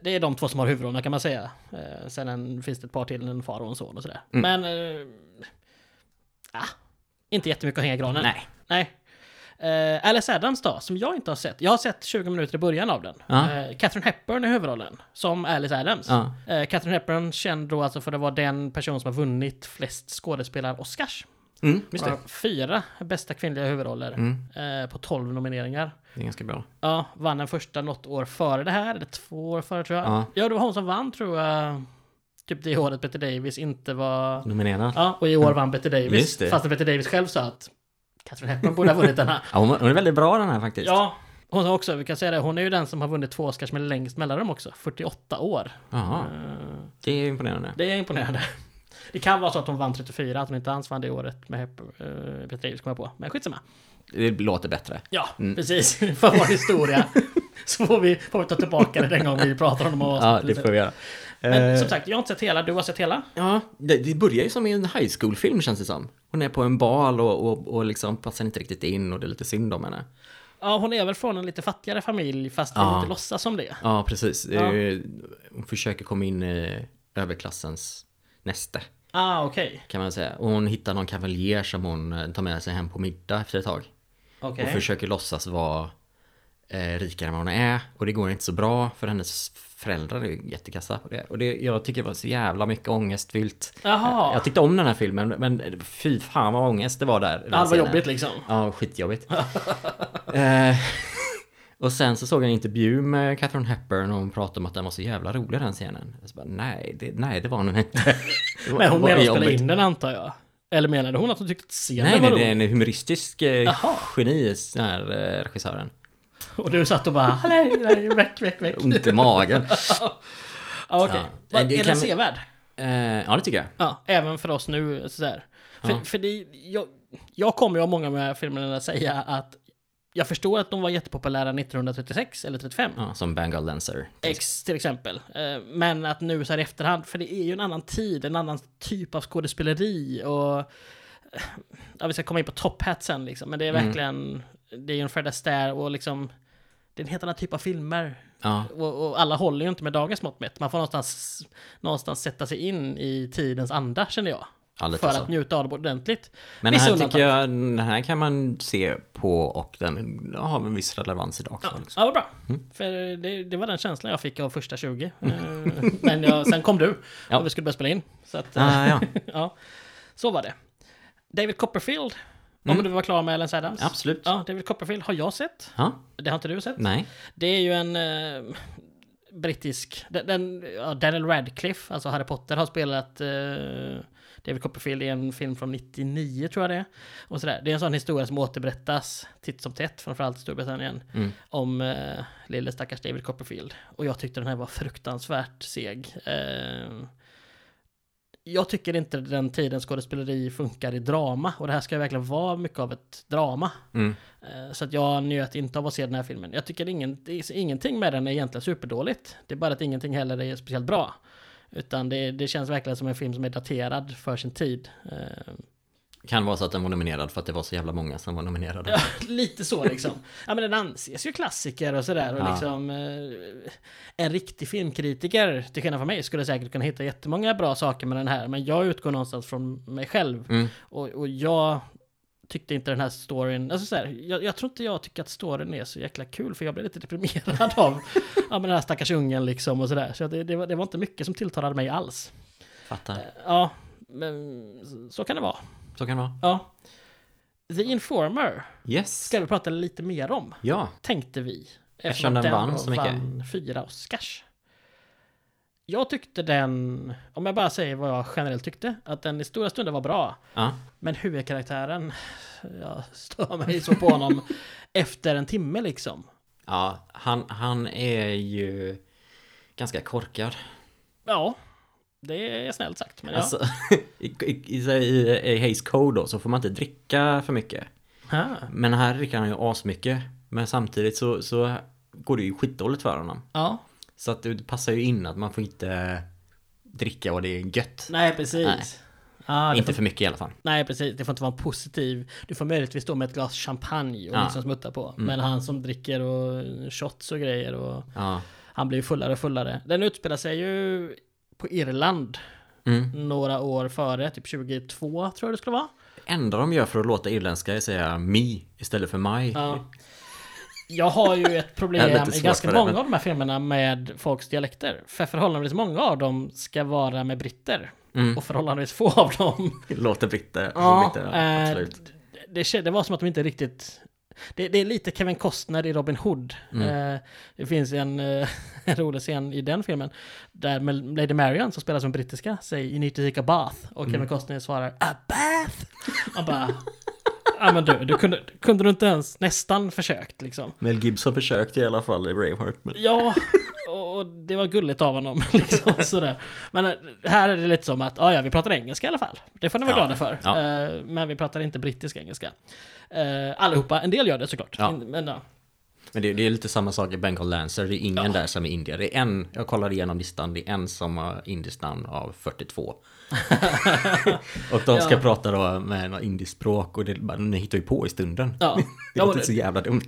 [SPEAKER 1] Det är de två som har huvudrollerna kan man säga. Eh, sen en, finns det ett par till, en far och en son och sådär.
[SPEAKER 2] Mm.
[SPEAKER 1] Men... Eh, ah, inte jättemycket att hänga i granen.
[SPEAKER 2] Nej.
[SPEAKER 1] Nej. Eh, Alice Adams då, som jag inte har sett. Jag har sett 20 minuter i början av den.
[SPEAKER 2] Ja.
[SPEAKER 1] Eh, Catherine Hepburn är huvudrollen, som Alice Adams.
[SPEAKER 2] Ja.
[SPEAKER 1] Eh, Catherine Hepburn känd då alltså för att vara den person som har vunnit flest skådespelar-Oscars.
[SPEAKER 2] Mm,
[SPEAKER 1] fyra bästa kvinnliga huvudroller
[SPEAKER 2] Mm,
[SPEAKER 1] eh, på 12 nomineringar.
[SPEAKER 2] det är ganska bra.
[SPEAKER 1] Ja, vann den första något år före det här, eller två år före tror jag.
[SPEAKER 2] Ja.
[SPEAKER 1] Ja, det var hon som vann tror jag. Typ det året Betty Davis inte var...
[SPEAKER 2] Nominerad. Ja.
[SPEAKER 1] Ja, och i år vann Betty Davis.
[SPEAKER 2] Det.
[SPEAKER 1] Fast Betty Davis själv sa att Catherine Hepburn borde ha vunnit den här.
[SPEAKER 2] hon, hon är väldigt bra den här faktiskt.
[SPEAKER 1] Ja, hon har också, vi kan säga det, hon är ju den som har vunnit två Oscars med längst mellanrum också. 48 år.
[SPEAKER 2] Jaha,
[SPEAKER 1] Eh,
[SPEAKER 2] det är imponerande.
[SPEAKER 1] Det är imponerande. Det kan vara så att hon vann 34, att hon inte alls vann det året med Hep- eh, Davis, kommer jag på. Men skitsamma.
[SPEAKER 2] Det låter bättre.
[SPEAKER 1] Ja,
[SPEAKER 2] Mm.
[SPEAKER 1] precis. För vår historia. Så får vi, får vi ta tillbaka det den gång vi pratar om dem.
[SPEAKER 2] Ja, det får vi göra.
[SPEAKER 1] Men
[SPEAKER 2] Eh,
[SPEAKER 1] som sagt, jag har inte sett hela, du har sett hela?
[SPEAKER 2] Ja, det, det börjar ju som i en high school-film känns det som. Hon är på en bal och, och, och liksom passar inte riktigt in och det är lite synd om henne.
[SPEAKER 1] Ja, hon är väl från en lite fattigare familj, fast
[SPEAKER 2] Ja.
[SPEAKER 1] inte låtsas som det.
[SPEAKER 2] Ja, precis.
[SPEAKER 1] Ja.
[SPEAKER 2] Hon försöker komma in i överklassens näste,
[SPEAKER 1] Ah, okej.
[SPEAKER 2] kan man säga. Och hon hittar någon kavaljer som hon eh, tar med sig hem på middag efter ett tag.
[SPEAKER 1] Okej.
[SPEAKER 2] Och försöker låtsas vara eh, rikare än vad hon är. Och det går inte så bra för hennes föräldrar är jättekassa på det. Och det, jag tycker det var så jävla mycket ångestfyllt.
[SPEAKER 1] Jaha.
[SPEAKER 2] Jag tyckte om den här filmen, men fy fan vad ångest det var där.
[SPEAKER 1] Ja, det var
[SPEAKER 2] scenen.
[SPEAKER 1] jobbigt liksom.
[SPEAKER 2] Ja, skitjobbigt. eh, och sen så såg jag en intervju med Catherine Hepburn och hon pratade om att den var så jävla rolig den scenen. Jag så bara, nej, det, nej, det var den inte. Var
[SPEAKER 1] Men hon menade att spela in den antar jag. Eller menade hon att hon tyckte att scenen
[SPEAKER 2] Nej,
[SPEAKER 1] var
[SPEAKER 2] nej, det är
[SPEAKER 1] rolig?
[SPEAKER 2] en humoristisk eh, geni, den här eh, regissören.
[SPEAKER 1] Och du satt och bara, nej, nej, väck, väck, väck.
[SPEAKER 2] Ont i magen.
[SPEAKER 1] Ja, okej.
[SPEAKER 2] Ja. Det
[SPEAKER 1] Är den sevärd?
[SPEAKER 2] Eh, ja, det tycker jag.
[SPEAKER 1] Ja, även för oss nu sådär. För,
[SPEAKER 2] Ja.
[SPEAKER 1] för det, jag, jag kommer ju av många med filmerna säga att jag förstår att de var jättepopulära 1936 eller 35.
[SPEAKER 2] Ja, som Bengal Lancer.
[SPEAKER 1] X till exempel. Eh, Men att nu så här i efterhand, för det är ju en annan tid, en annan typ av skådespeleri och... eh, Ja, vi ska komma in på Top Hat sen liksom, men det är
[SPEAKER 2] Mm.
[SPEAKER 1] verkligen... Det är ju en Fred Astaire och liksom... Det är en helt annan typ av filmer.
[SPEAKER 2] Ja,
[SPEAKER 1] Och, och alla håller ju inte med dagens mått mätt. Man får någonstans, någonstans sätta sig in i tidens anda, känner jag.
[SPEAKER 2] Ja
[SPEAKER 1] För
[SPEAKER 2] så.
[SPEAKER 1] att njuta av det ordentligt.
[SPEAKER 2] Men den här
[SPEAKER 1] undantag.
[SPEAKER 2] tycker jag, den här kan man se på och den har en viss relevans idag också.
[SPEAKER 1] Ja,
[SPEAKER 2] liksom.
[SPEAKER 1] ja vad bra.
[SPEAKER 2] Mm.
[SPEAKER 1] För det, det var den känslan jag fick av första 20. Eh, Men jag, sen kom du
[SPEAKER 2] Ja.
[SPEAKER 1] och vi skulle börja spela in. Så att, eh,
[SPEAKER 2] Ah, ja,
[SPEAKER 1] ja, så var det. David Copperfield,
[SPEAKER 2] Mm.
[SPEAKER 1] om du var klar med Ellen Adams.
[SPEAKER 2] absolut.
[SPEAKER 1] Ja, David Copperfield har jag sett.
[SPEAKER 2] Ja,
[SPEAKER 1] Det har inte du sett.
[SPEAKER 2] nej.
[SPEAKER 1] Det är ju en eh, brittisk... Den, den, ja, Daniel Radcliffe, alltså Harry Potter, har spelat eh, David Copperfield i en film från 99 tror jag det är. Och sådär. Det är en sån historia som återberättas titt som tätt, framförallt i Storbritannien,
[SPEAKER 2] Mm.
[SPEAKER 1] om eh, lille stackars David Copperfield. Och jag tyckte den här var fruktansvärt seg. Eh, jag tycker inte den tidens skådespeleri funkar i drama och det här ska verkligen vara mycket av ett drama.
[SPEAKER 2] Mm.
[SPEAKER 1] Eh, Så att jag njöt inte av att se den här filmen. Jag tycker ingen, är- ingenting med den är egentligen superdåligt. Det är bara att ingenting heller är speciellt bra. Utan det, det känns verkligen som en film som är daterad för sin tid. Eh,
[SPEAKER 2] Kan vara så att den var nominerad för att det var så jävla många som var nominerade.
[SPEAKER 1] Ja, lite så liksom. Ja men den anses ju klassiker och sådär och
[SPEAKER 2] Ja.
[SPEAKER 1] liksom eh, En riktig filmkritiker, till skillnad från mig, skulle säkert kunna hitta jättemånga bra saker med den här Men jag utgår någonstans från mig själv
[SPEAKER 2] Mm.
[SPEAKER 1] och, och jag tyckte inte den här storyn, alltså så här, jag, jag tror inte jag tycker att storyn är så jäkla kul för jag blev lite deprimerad av ja, men den här stackars ungen liksom och sådär. Så det, det, var, det var inte mycket som tilltalade mig alls.
[SPEAKER 2] Fattar.
[SPEAKER 1] Ja, men så kan det vara.
[SPEAKER 2] Så kan det vara.
[SPEAKER 1] Ja. The Informer
[SPEAKER 2] Yes.
[SPEAKER 1] ska vi prata lite mer om,
[SPEAKER 2] Ja.
[SPEAKER 1] tänkte vi.
[SPEAKER 2] Eftersom den vann så mycket.
[SPEAKER 1] vann fyra Oscars. Jag tyckte den, om jag bara säger vad jag generellt tyckte, att den i stora stunder var bra.
[SPEAKER 2] Ja.
[SPEAKER 1] Men huvudkaraktären, jag stör mig så på honom efter en timme liksom.
[SPEAKER 2] Ja, han, han är ju ganska korkad.
[SPEAKER 1] Ja, det är snällt sagt. Men ja.
[SPEAKER 2] Alltså, i, i, i, i, Hays Code då så får man inte dricka för mycket.
[SPEAKER 1] Ah,
[SPEAKER 2] Men här dricker han ju asmycket. Men samtidigt så, så går det ju skitdåligt för honom.
[SPEAKER 1] ja,
[SPEAKER 2] Så att det passar ju in att man får inte dricka och det är gött.
[SPEAKER 1] nej precis.
[SPEAKER 2] Nej.
[SPEAKER 1] Det
[SPEAKER 2] inte
[SPEAKER 1] får,
[SPEAKER 2] för mycket i alla fall.
[SPEAKER 1] nej precis, det får inte vara en positiv. Du får möjligtvis stå med ett glas champagne och
[SPEAKER 2] Ja.
[SPEAKER 1] liksom smutta på.
[SPEAKER 2] Mm.
[SPEAKER 1] Men han som dricker och shots och grejer och
[SPEAKER 2] Ja.
[SPEAKER 1] han blir ju fullare och fullare. Den utspelar sig ju på Irland
[SPEAKER 2] Mm.
[SPEAKER 1] några år före, typ 22 tror jag det skulle vara.
[SPEAKER 2] Det enda de gör för att låta irländska är att säga me istället för my.
[SPEAKER 1] Ja. Jag har ju ett problem i ganska
[SPEAKER 2] det,
[SPEAKER 1] många
[SPEAKER 2] men-
[SPEAKER 1] av de här filmerna med folks dialekter. För förhållandevis många av dem ska vara med britter.
[SPEAKER 2] Mm.
[SPEAKER 1] Och förhållandevis få av dem.
[SPEAKER 2] Låter britter.
[SPEAKER 1] Ja,
[SPEAKER 2] britter
[SPEAKER 1] eh,
[SPEAKER 2] absolut.
[SPEAKER 1] det, det var som att de inte riktigt... Det, det är lite Kevin Costner i Robin Hood.
[SPEAKER 2] Mm.
[SPEAKER 1] Eh, det finns en, eh, en rolig scen i den filmen. Där Lady Marian som spelar som brittiska säger You need to take a bath. Och Kevin
[SPEAKER 2] Mm.
[SPEAKER 1] Costner svarar A bath! Och bara... Ja men du, du kunde, kunde du inte ens nästan försökt liksom.
[SPEAKER 2] Mel Gibson försökte i alla fall i Braveheart. Men...
[SPEAKER 1] Ja, och det var gulligt av honom. Liksom, sådär. Men eh, här är det lite som att, ja, ja, vi pratar engelska i alla fall. Det får ni vara
[SPEAKER 2] Ja,
[SPEAKER 1] glada för.
[SPEAKER 2] ja.
[SPEAKER 1] Eh, Men vi pratar inte brittisk engelska. Eh, Allihopa, en del gör det såklart.
[SPEAKER 2] Ja.
[SPEAKER 1] Men, ja.
[SPEAKER 2] Men det, det är lite samma sak i Bengal Lancer. Det är ingen
[SPEAKER 1] Ja.
[SPEAKER 2] där som är indier. Det är en, jag kollade igenom listan, det är en som har indiskt namn av 42. och de ska
[SPEAKER 1] Ja.
[SPEAKER 2] prata då med något indiskt språk och det, bara, ni hittar ju på i stunden.
[SPEAKER 1] Ja.
[SPEAKER 2] Det
[SPEAKER 1] Ja,
[SPEAKER 2] låter så jävla dumt.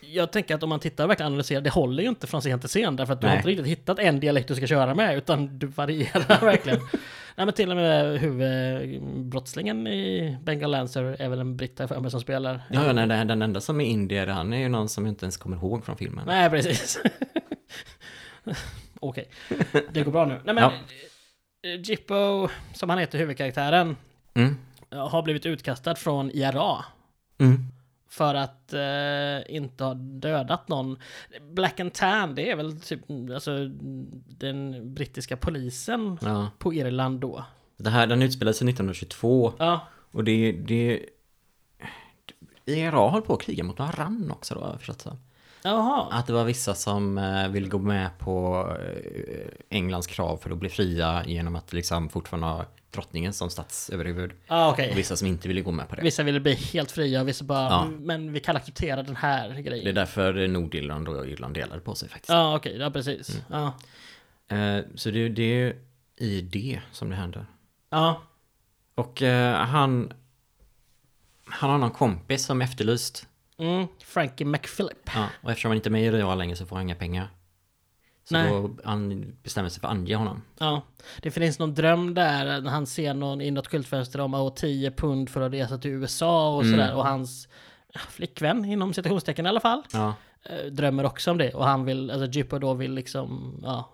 [SPEAKER 1] Jag tänker att om man tittar och verkligen analyserar, det håller ju inte från scen till scen. Därför att du
[SPEAKER 2] Nej.
[SPEAKER 1] har inte riktigt hittat en dialekt du ska köra med, utan du varierar verkligen. Nej men till och med huvudbrottslingen i Bengal Lancer är väl en britt här för mig som spelar.
[SPEAKER 2] Ja, ja nej, den, enda som är indier, han är ju någon som jag inte ens kommer ihåg från filmen.
[SPEAKER 1] Nej, precis. Okej, det går bra nu. Nej, men
[SPEAKER 2] Ja.
[SPEAKER 1] Jippo, som han heter, huvudkaraktären,
[SPEAKER 2] Mm.
[SPEAKER 1] har blivit utkastad från IRA.
[SPEAKER 2] Mm.
[SPEAKER 1] För att eh, inte ha dödat någon. Black and Tan, det är väl typ alltså, den brittiska polisen
[SPEAKER 2] Ja.
[SPEAKER 1] på Irland då.
[SPEAKER 2] Det här, den utspelade sig 1922
[SPEAKER 1] Ja,
[SPEAKER 2] och det, det... IRA höll på att kriga mot varann också då, har jag förstått så.
[SPEAKER 1] jaha.
[SPEAKER 2] Att det var vissa som eh, ville gå med på eh, Englands krav för att bli fria genom att liksom fortfarande ha drottningen som statsöverhuvud.
[SPEAKER 1] Ja,
[SPEAKER 2] Och
[SPEAKER 1] okej.
[SPEAKER 2] vissa som inte ville gå med på det.
[SPEAKER 1] Vissa ville bli helt fria och vissa bara,
[SPEAKER 2] Ja.
[SPEAKER 1] men vi kan acceptera den här grejen.
[SPEAKER 2] Det är därför Nordirland och Irland delade på sig faktiskt.
[SPEAKER 1] Ja, okej, ja precis.
[SPEAKER 2] Mm.
[SPEAKER 1] Ja.
[SPEAKER 2] Eh, så det, det är i det som det händer.
[SPEAKER 1] ja,
[SPEAKER 2] Och eh, han... Han har någon kompis som är efterlyst.
[SPEAKER 1] Mm, Frankie McPhillip.
[SPEAKER 2] Ja, och eftersom han inte är med i IRA längre så får han inga pengar. Så
[SPEAKER 1] Nej.
[SPEAKER 2] då han bestämmer sig för att ange honom.
[SPEAKER 1] Ja, det finns någon dröm där när han ser någon i något skyltfönster om att 10 pund för att resa till USA och
[SPEAKER 2] Mm.
[SPEAKER 1] sådär. Och hans flickvän, inom citationstecken i alla fall,
[SPEAKER 2] Ja,
[SPEAKER 1] eh, drömmer också om det. Och han vill, alltså Jippo då vill liksom, ja,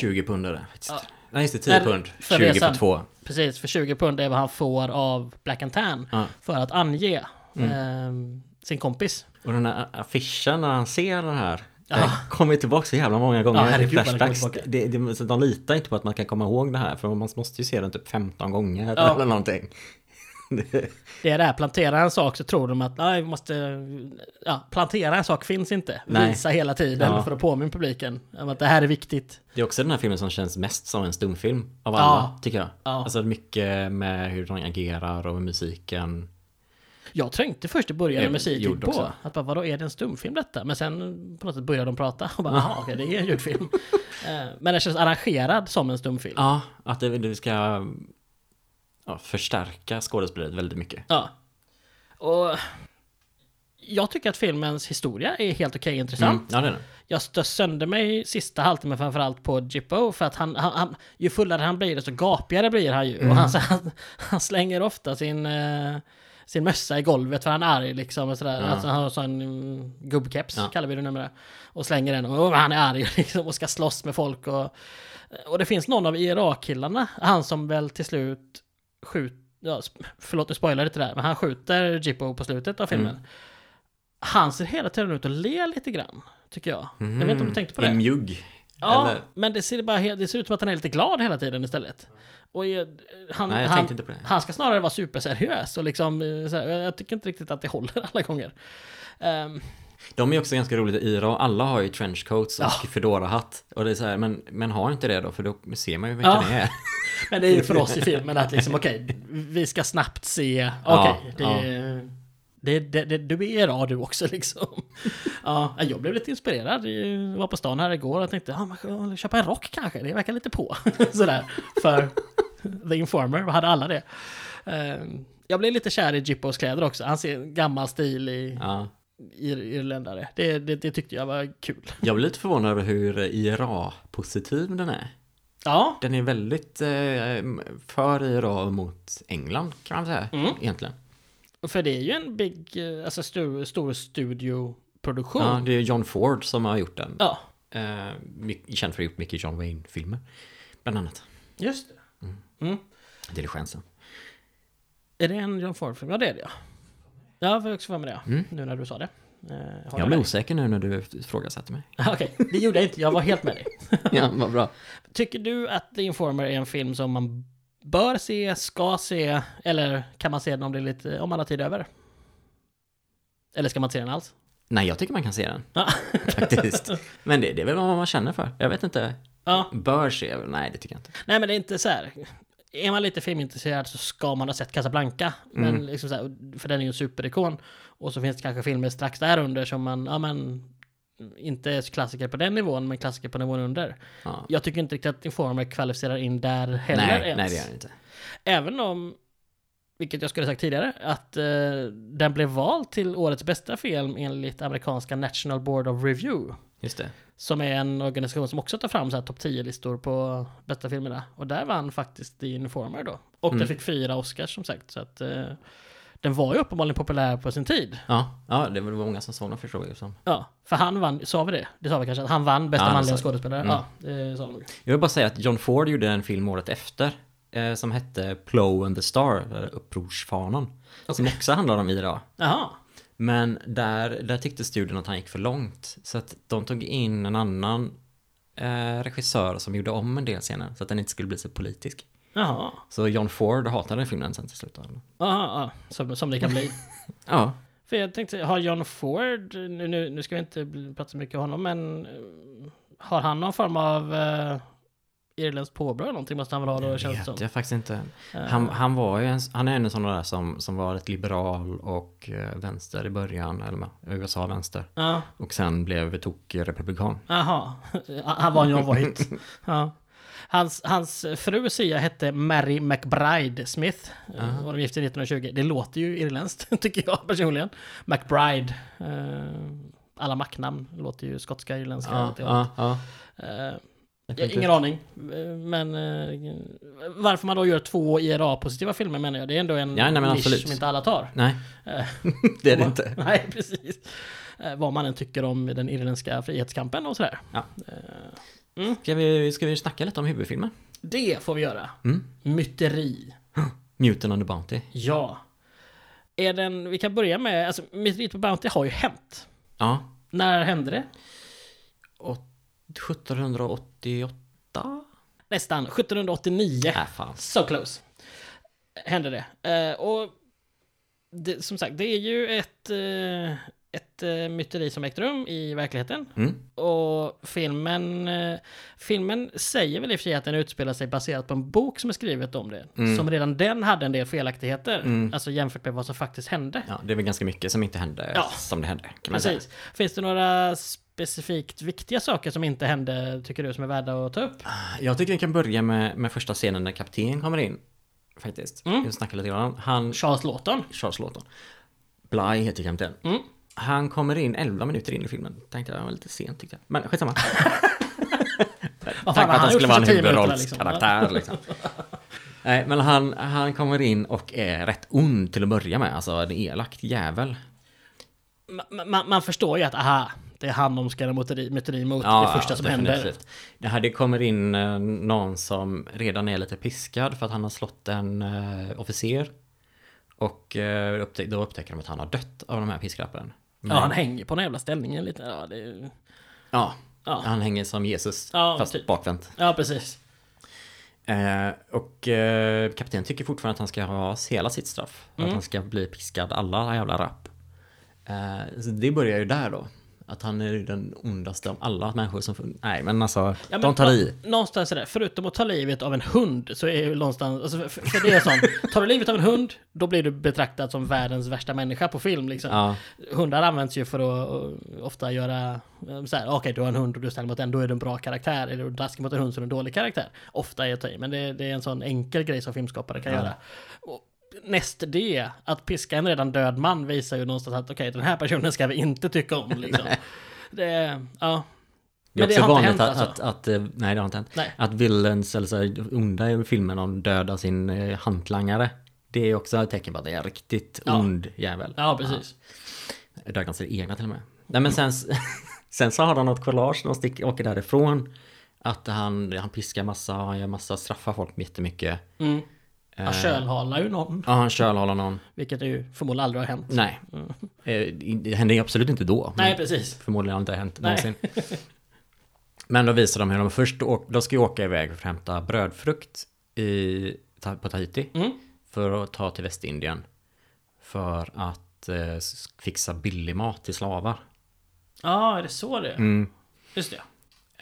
[SPEAKER 2] 20 pund är det.
[SPEAKER 1] Ja.
[SPEAKER 2] Nej, just det, 10
[SPEAKER 1] Nej,
[SPEAKER 2] pund.
[SPEAKER 1] för
[SPEAKER 2] 20
[SPEAKER 1] resan.
[SPEAKER 2] för två.
[SPEAKER 1] precis, för 20 pund är vad han får av Black and Tan
[SPEAKER 2] Ja.
[SPEAKER 1] för att ange
[SPEAKER 2] Mm.
[SPEAKER 1] ehm, sin kompis.
[SPEAKER 2] Och den här affischen när han ser den här
[SPEAKER 1] Ja.
[SPEAKER 2] Kommer tillbaka så jävla många gånger
[SPEAKER 1] Ja, herregud,
[SPEAKER 2] flashbacks. Det, det, så de litar inte på att man kan komma ihåg det här för man måste ju se den typ 15 gånger
[SPEAKER 1] Ja.
[SPEAKER 2] eller någonting. Det-
[SPEAKER 1] Det är det här, plantera en sak så tror de att nej, vi måste, ja, plantera en sak finns inte.
[SPEAKER 2] Nej.
[SPEAKER 1] Visa hela tiden
[SPEAKER 2] Ja.
[SPEAKER 1] för att påminna publiken om att det här är viktigt.
[SPEAKER 2] Det är också den här filmen som känns mest som en stumfilm av alla, tycker jag.
[SPEAKER 1] Ja.
[SPEAKER 2] Alltså mycket med hur de agerar och musiken.
[SPEAKER 1] Jag tänkte först i början med musik
[SPEAKER 2] gjorde
[SPEAKER 1] på.
[SPEAKER 2] också.
[SPEAKER 1] Att bara, vadå, är det en stumfilm detta? Men sen på något sätt började de prata och bara, jaha, okej, det är en ljudfilm. Eh, Men den känns arrangerad som en stumfilm.
[SPEAKER 2] Ja, att det, det ska ja, förstärka skådespeleriet väldigt mycket.
[SPEAKER 1] Ja. Och jag tycker att filmens historia är helt okej intressant.
[SPEAKER 2] Mm, ja, det är det.
[SPEAKER 1] Jag stös sönder mig sista halvtimmen framförallt på Jippo för att han, han, han ju fullare han blir desto gapigare blir han ju. Och han, han, han slänger ofta sin, eh, sin mössa i golvet för han är arg liksom. Och sådär.
[SPEAKER 2] Ja.
[SPEAKER 1] Alltså, han har sån mm, gubbkeps,
[SPEAKER 2] Ja.
[SPEAKER 1] kallar vi det numera. Och slänger den och han är arg liksom och ska slåss med folk. Och, och det finns någon av IRA-killarna, han som väl till slut skjuter, ja, förlåt nu spoilar lite där, men han skjuter Jippo på slutet av filmen.
[SPEAKER 2] Mm.
[SPEAKER 1] Han ser hela tiden ut och ler lite grann, tycker jag. Jag vet inte om du tänkte på det?
[SPEAKER 2] En mjugg.
[SPEAKER 1] Ja,
[SPEAKER 2] Eller?
[SPEAKER 1] men det ser, bara, det ser ut som att han är lite glad hela tiden istället. Och han,
[SPEAKER 2] Nej,
[SPEAKER 1] han, han ska snarare vara superseriös och liksom, eh, här, jag tycker inte riktigt att det håller alla gånger. Ehm,
[SPEAKER 2] De är också ganska roliga i IRA. Alla har ju trenchcoats och
[SPEAKER 1] Ja.
[SPEAKER 2] Fedora-hatt. Och det är så här, men, men har inte det då? För då ser man ju vilka
[SPEAKER 1] Ja.
[SPEAKER 2] det är.
[SPEAKER 1] men det är ju för oss i filmen att liksom, okej, vi ska snabbt se,
[SPEAKER 2] Ja,
[SPEAKER 1] okej, det,
[SPEAKER 2] ja.
[SPEAKER 1] Det, det, det, du är bra du också liksom. Ja, jag blev lite inspirerad. Jag var på stan här igår och tänkte, ja, man kan köpa en rock kanske, det verkar lite på. Sådär, för The Informer, vad hade alla det? Ehm, Jag blev lite kär i Jippos kläder också. Han ser gammal stil i,
[SPEAKER 2] Ja.
[SPEAKER 1] irländare. Det, det, det tyckte jag var kul.
[SPEAKER 2] Jag blir lite förvånad över hur IRA-positiv den är.
[SPEAKER 1] Ja,
[SPEAKER 2] Den är väldigt eh, för IRA mot England kan man säga.
[SPEAKER 1] Mm.
[SPEAKER 2] Egentligen.
[SPEAKER 1] För det är ju en big, eh, alltså stor, stor studioproduktion.
[SPEAKER 2] Ja, det är John Ford som har gjort den.
[SPEAKER 1] ja,
[SPEAKER 2] Eh, känd för att ha gjort mycket John Wayne-filmer. Bland annat.
[SPEAKER 1] just det. Mm.
[SPEAKER 2] Diligensen.
[SPEAKER 1] Är det en John Ford-film? Ja, det är det ja. Jag får också för mig det,
[SPEAKER 2] Mm.
[SPEAKER 1] nu när du sa det. Eh, har
[SPEAKER 2] Jag blev osäker nu när du ifrågasatte mig.
[SPEAKER 1] Okej, det gjorde jag inte. Jag var helt med dig.
[SPEAKER 2] ja, vad bra.
[SPEAKER 1] Tycker du att The Informer är en film som man bör se, ska se, eller kan man se den om, det är lite, om man har tid över? Eller ska man se den alls?
[SPEAKER 2] Nej, jag tycker man kan se den.
[SPEAKER 1] Ja.
[SPEAKER 2] Faktiskt. Men det, det är väl vad man känner för. Jag vet inte.
[SPEAKER 1] ja.
[SPEAKER 2] Bör se? Nej, det tycker jag inte.
[SPEAKER 1] Nej men det är inte så här. Är man lite filmintresserad så ska man ha sett Casablanca.
[SPEAKER 2] Mm.
[SPEAKER 1] Men liksom så här, för den är ju en superikon. Och så finns det kanske filmer strax där under som man, ja men, inte klassiker på den nivån, men klassiker på nivån under.
[SPEAKER 2] Ja.
[SPEAKER 1] Jag tycker inte riktigt att Informer kvalificerar in där heller
[SPEAKER 2] Nej,
[SPEAKER 1] ens.
[SPEAKER 2] nej, det gör det inte.
[SPEAKER 1] Även om, vilket jag skulle sagt tidigare, att eh, den blev vald till årets bästa film enligt amerikanska National Board of Review.
[SPEAKER 2] Just det.
[SPEAKER 1] Som är en organisation som också tar fram så här topp 10-listor på bästa filmerna. Och där vann faktiskt The Informer då. Och
[SPEAKER 2] Mm.
[SPEAKER 1] den fick fyra Oscars som sagt. Så att eh, den var ju uppenbarligen populär på sin tid.
[SPEAKER 2] Ja, ja det var många som såg den förstod jag som.
[SPEAKER 1] Ja, för han vann, sa vi det? Det sa vi kanske, att han vann bästa
[SPEAKER 2] Ja,
[SPEAKER 1] manliga skådespelare.
[SPEAKER 2] Mm.
[SPEAKER 1] Ja, det sa vi nog.
[SPEAKER 2] Jag vill bara säga att John Ford gjorde en film året efter eh, som hette Plow and the Star, eller Upprorsfanan. Som också handlar om IRA.
[SPEAKER 1] Jaha.
[SPEAKER 2] Men där, där tyckte studion att han gick för långt. Så att de tog in en annan eh, regissör som gjorde om en del scener så att den inte skulle bli så politisk.
[SPEAKER 1] Jaha.
[SPEAKER 2] Så John Ford hatade filmen sen till slut.
[SPEAKER 1] Ja. Som, som det kan bli.
[SPEAKER 2] Ja,
[SPEAKER 1] För jag tänkte, har John Ford, nu, nu, nu ska vi inte prata så mycket om honom, men eh, har han någon form av uh, irländskt påbrå eller någonting måste han väl ha då,
[SPEAKER 2] det
[SPEAKER 1] känns
[SPEAKER 2] vet
[SPEAKER 1] som.
[SPEAKER 2] jag faktiskt inte.
[SPEAKER 1] Eh,
[SPEAKER 2] Han, han var ju en, han är en sån där som, som var ett liberal och eh, vänster i början, eller med, USA-vänster.
[SPEAKER 1] Ja,
[SPEAKER 2] Och sen blev tokig republikan.
[SPEAKER 1] jaha. Han var en John Voight. ja. Hans, hans fru Sia hette Mary McBride Smith. Uh, och de gifte sig 1920. Det låter ju irländskt, tycker jag personligen. McBride. eh, alla Mac-namn låter ju skotska, irländska.
[SPEAKER 2] Ja, tänkte-
[SPEAKER 1] ingen aning. Eh, Men varför man då gör två IRA-positiva filmer menar jag. Det är ändå en
[SPEAKER 2] Ja, nej,
[SPEAKER 1] nisch
[SPEAKER 2] absolut.
[SPEAKER 1] som inte alla tar.
[SPEAKER 2] Nej, det är det inte.
[SPEAKER 1] Nej, precis. Vad man än tycker om den irländska frihetskampen och sådär.
[SPEAKER 2] Ja.
[SPEAKER 1] Eh,
[SPEAKER 2] Ska vi, ska vi snacka lite om huvudfilmen?
[SPEAKER 1] Det får vi göra.
[SPEAKER 2] Mm.
[SPEAKER 1] Myteri.
[SPEAKER 2] Mutant on the Bounty.
[SPEAKER 1] Ja. Är den, vi kan börja med, alltså Myteri på Bounty har ju hänt.
[SPEAKER 2] Ja.
[SPEAKER 1] När hände det?
[SPEAKER 2] Och 1788?
[SPEAKER 1] Nästan, 1789.
[SPEAKER 2] Äh, fan.
[SPEAKER 1] So close. Hände det. Eh, och det, som sagt, det är ju ett, eh, ett eh, myteri som ägt rum i verkligheten.
[SPEAKER 2] Mm.
[SPEAKER 1] Och filmen, eh, filmen säger väl i och för sig att den utspelar sig baserat på en bok som är skrivet om det.
[SPEAKER 2] Mm.
[SPEAKER 1] Som redan den hade en del felaktigheter.
[SPEAKER 2] Mm.
[SPEAKER 1] Alltså jämfört med vad som faktiskt hände.
[SPEAKER 2] Ja, det är väl ganska mycket som inte hände
[SPEAKER 1] Ja.
[SPEAKER 2] som det hände.
[SPEAKER 1] Precis. Finns det några specifikt viktiga saker som inte hände, tycker du, som är värda att ta upp?
[SPEAKER 2] Jag tycker vi kan börja med, med första scenen när kapten kommer in. Faktiskt.
[SPEAKER 1] Mm.
[SPEAKER 2] Vi snackar lite grann. Han,
[SPEAKER 1] Charles Lawton.
[SPEAKER 2] Charles Lawton. Bly heter kapten.
[SPEAKER 1] Mm.
[SPEAKER 2] Han kommer in 11 minuter in i filmen. Tänkte jag var lite sent tyckte jag. Men skitsamma. Tack för att
[SPEAKER 1] han
[SPEAKER 2] skulle vara en
[SPEAKER 1] 10 minuter,
[SPEAKER 2] huvudrollskaraktär liksom. Nej, men han, han kommer in och är rätt ond till att börja med. Alltså en elak jävel.
[SPEAKER 1] Ma- ma- man förstår ju att, aha, det är han de ska myteri mot. det första som händer.
[SPEAKER 2] definitivt. Det här det kommer in eh, någon som redan är lite piskad för att han har slått en eh, officer. Och eh, upptä- då upptäcker de att han har dött av de här piskrappen.
[SPEAKER 1] Ja, han hänger på den jävla ställningen lite. Ja, det är...
[SPEAKER 2] ja,
[SPEAKER 1] Ja.
[SPEAKER 2] han hänger som Jesus,
[SPEAKER 1] Ja,
[SPEAKER 2] fast
[SPEAKER 1] typ.
[SPEAKER 2] bakvänt.
[SPEAKER 1] ja precis.
[SPEAKER 2] Eh, och eh, kapten tycker fortfarande att han ska ha hela sitt straff. Att
[SPEAKER 1] Mm.
[SPEAKER 2] han ska bli piskad alla jävla rapp. Eh, så det börjar ju där då. Att han är den ondaste av alla människor som... fun- Nej men alltså,
[SPEAKER 1] Ja, men
[SPEAKER 2] de tar i.
[SPEAKER 1] Någonstans sådär, förutom att ta livet av en hund så är ju någonstans, alltså för, för det är sånt, tar du livet av en hund, då blir du betraktad som världens värsta människa på film liksom.
[SPEAKER 2] Ja,
[SPEAKER 1] Hundar används ju för att ofta göra uh, såhär, okej du har en hund och du ställer mot den, då är du en bra karaktär. Eller du daskar mot en hund så är du en dålig karaktär. Ofta är jag ta i, men det, det är en sån enkel grej som filmskapare kan
[SPEAKER 2] Ja.
[SPEAKER 1] göra. Och näst det, att piska en redan död man visar ju någonstans att okej, den här personen ska vi inte tycka om liksom. det, ja.
[SPEAKER 2] det är
[SPEAKER 1] det
[SPEAKER 2] också
[SPEAKER 1] inte
[SPEAKER 2] vanligt
[SPEAKER 1] hänt,
[SPEAKER 2] att,
[SPEAKER 1] alltså.
[SPEAKER 2] att, att, eh, nej det har inte hänt.
[SPEAKER 1] Nej.
[SPEAKER 2] Att villains eller så onda i filmen de dödar sin eh, hantlangare. Det är också ett tecken på att det är en riktigt
[SPEAKER 1] Ja.
[SPEAKER 2] ond jävel.
[SPEAKER 1] Ja, precis.
[SPEAKER 2] Ja, dödar sina egna till och med. Nej men sen, sen så har han något collage när de sticker, åker därifrån. Att han, han piskar massa, han gör massa, straffar folk jättemycket.
[SPEAKER 1] Mm. Han
[SPEAKER 2] Eh,
[SPEAKER 1] kölhalar ju någon,
[SPEAKER 2] Ja, han kölhåller någon.
[SPEAKER 1] vilket ju förmodligen aldrig har hänt.
[SPEAKER 2] Nej. Eh, Det hände ju absolut inte då.
[SPEAKER 1] Nej, precis.
[SPEAKER 2] Förmodligen har det inte hänt
[SPEAKER 1] Nej.
[SPEAKER 2] någonsin. Men då visar de hur de först de ska åka iväg för att hämta brödfrukt i, på Tahiti.
[SPEAKER 1] Mm.
[SPEAKER 2] För att ta till Västindien. För att eh, fixa billig mat till slavar.
[SPEAKER 1] Ja, är det så det är?
[SPEAKER 2] Mm.
[SPEAKER 1] Just det.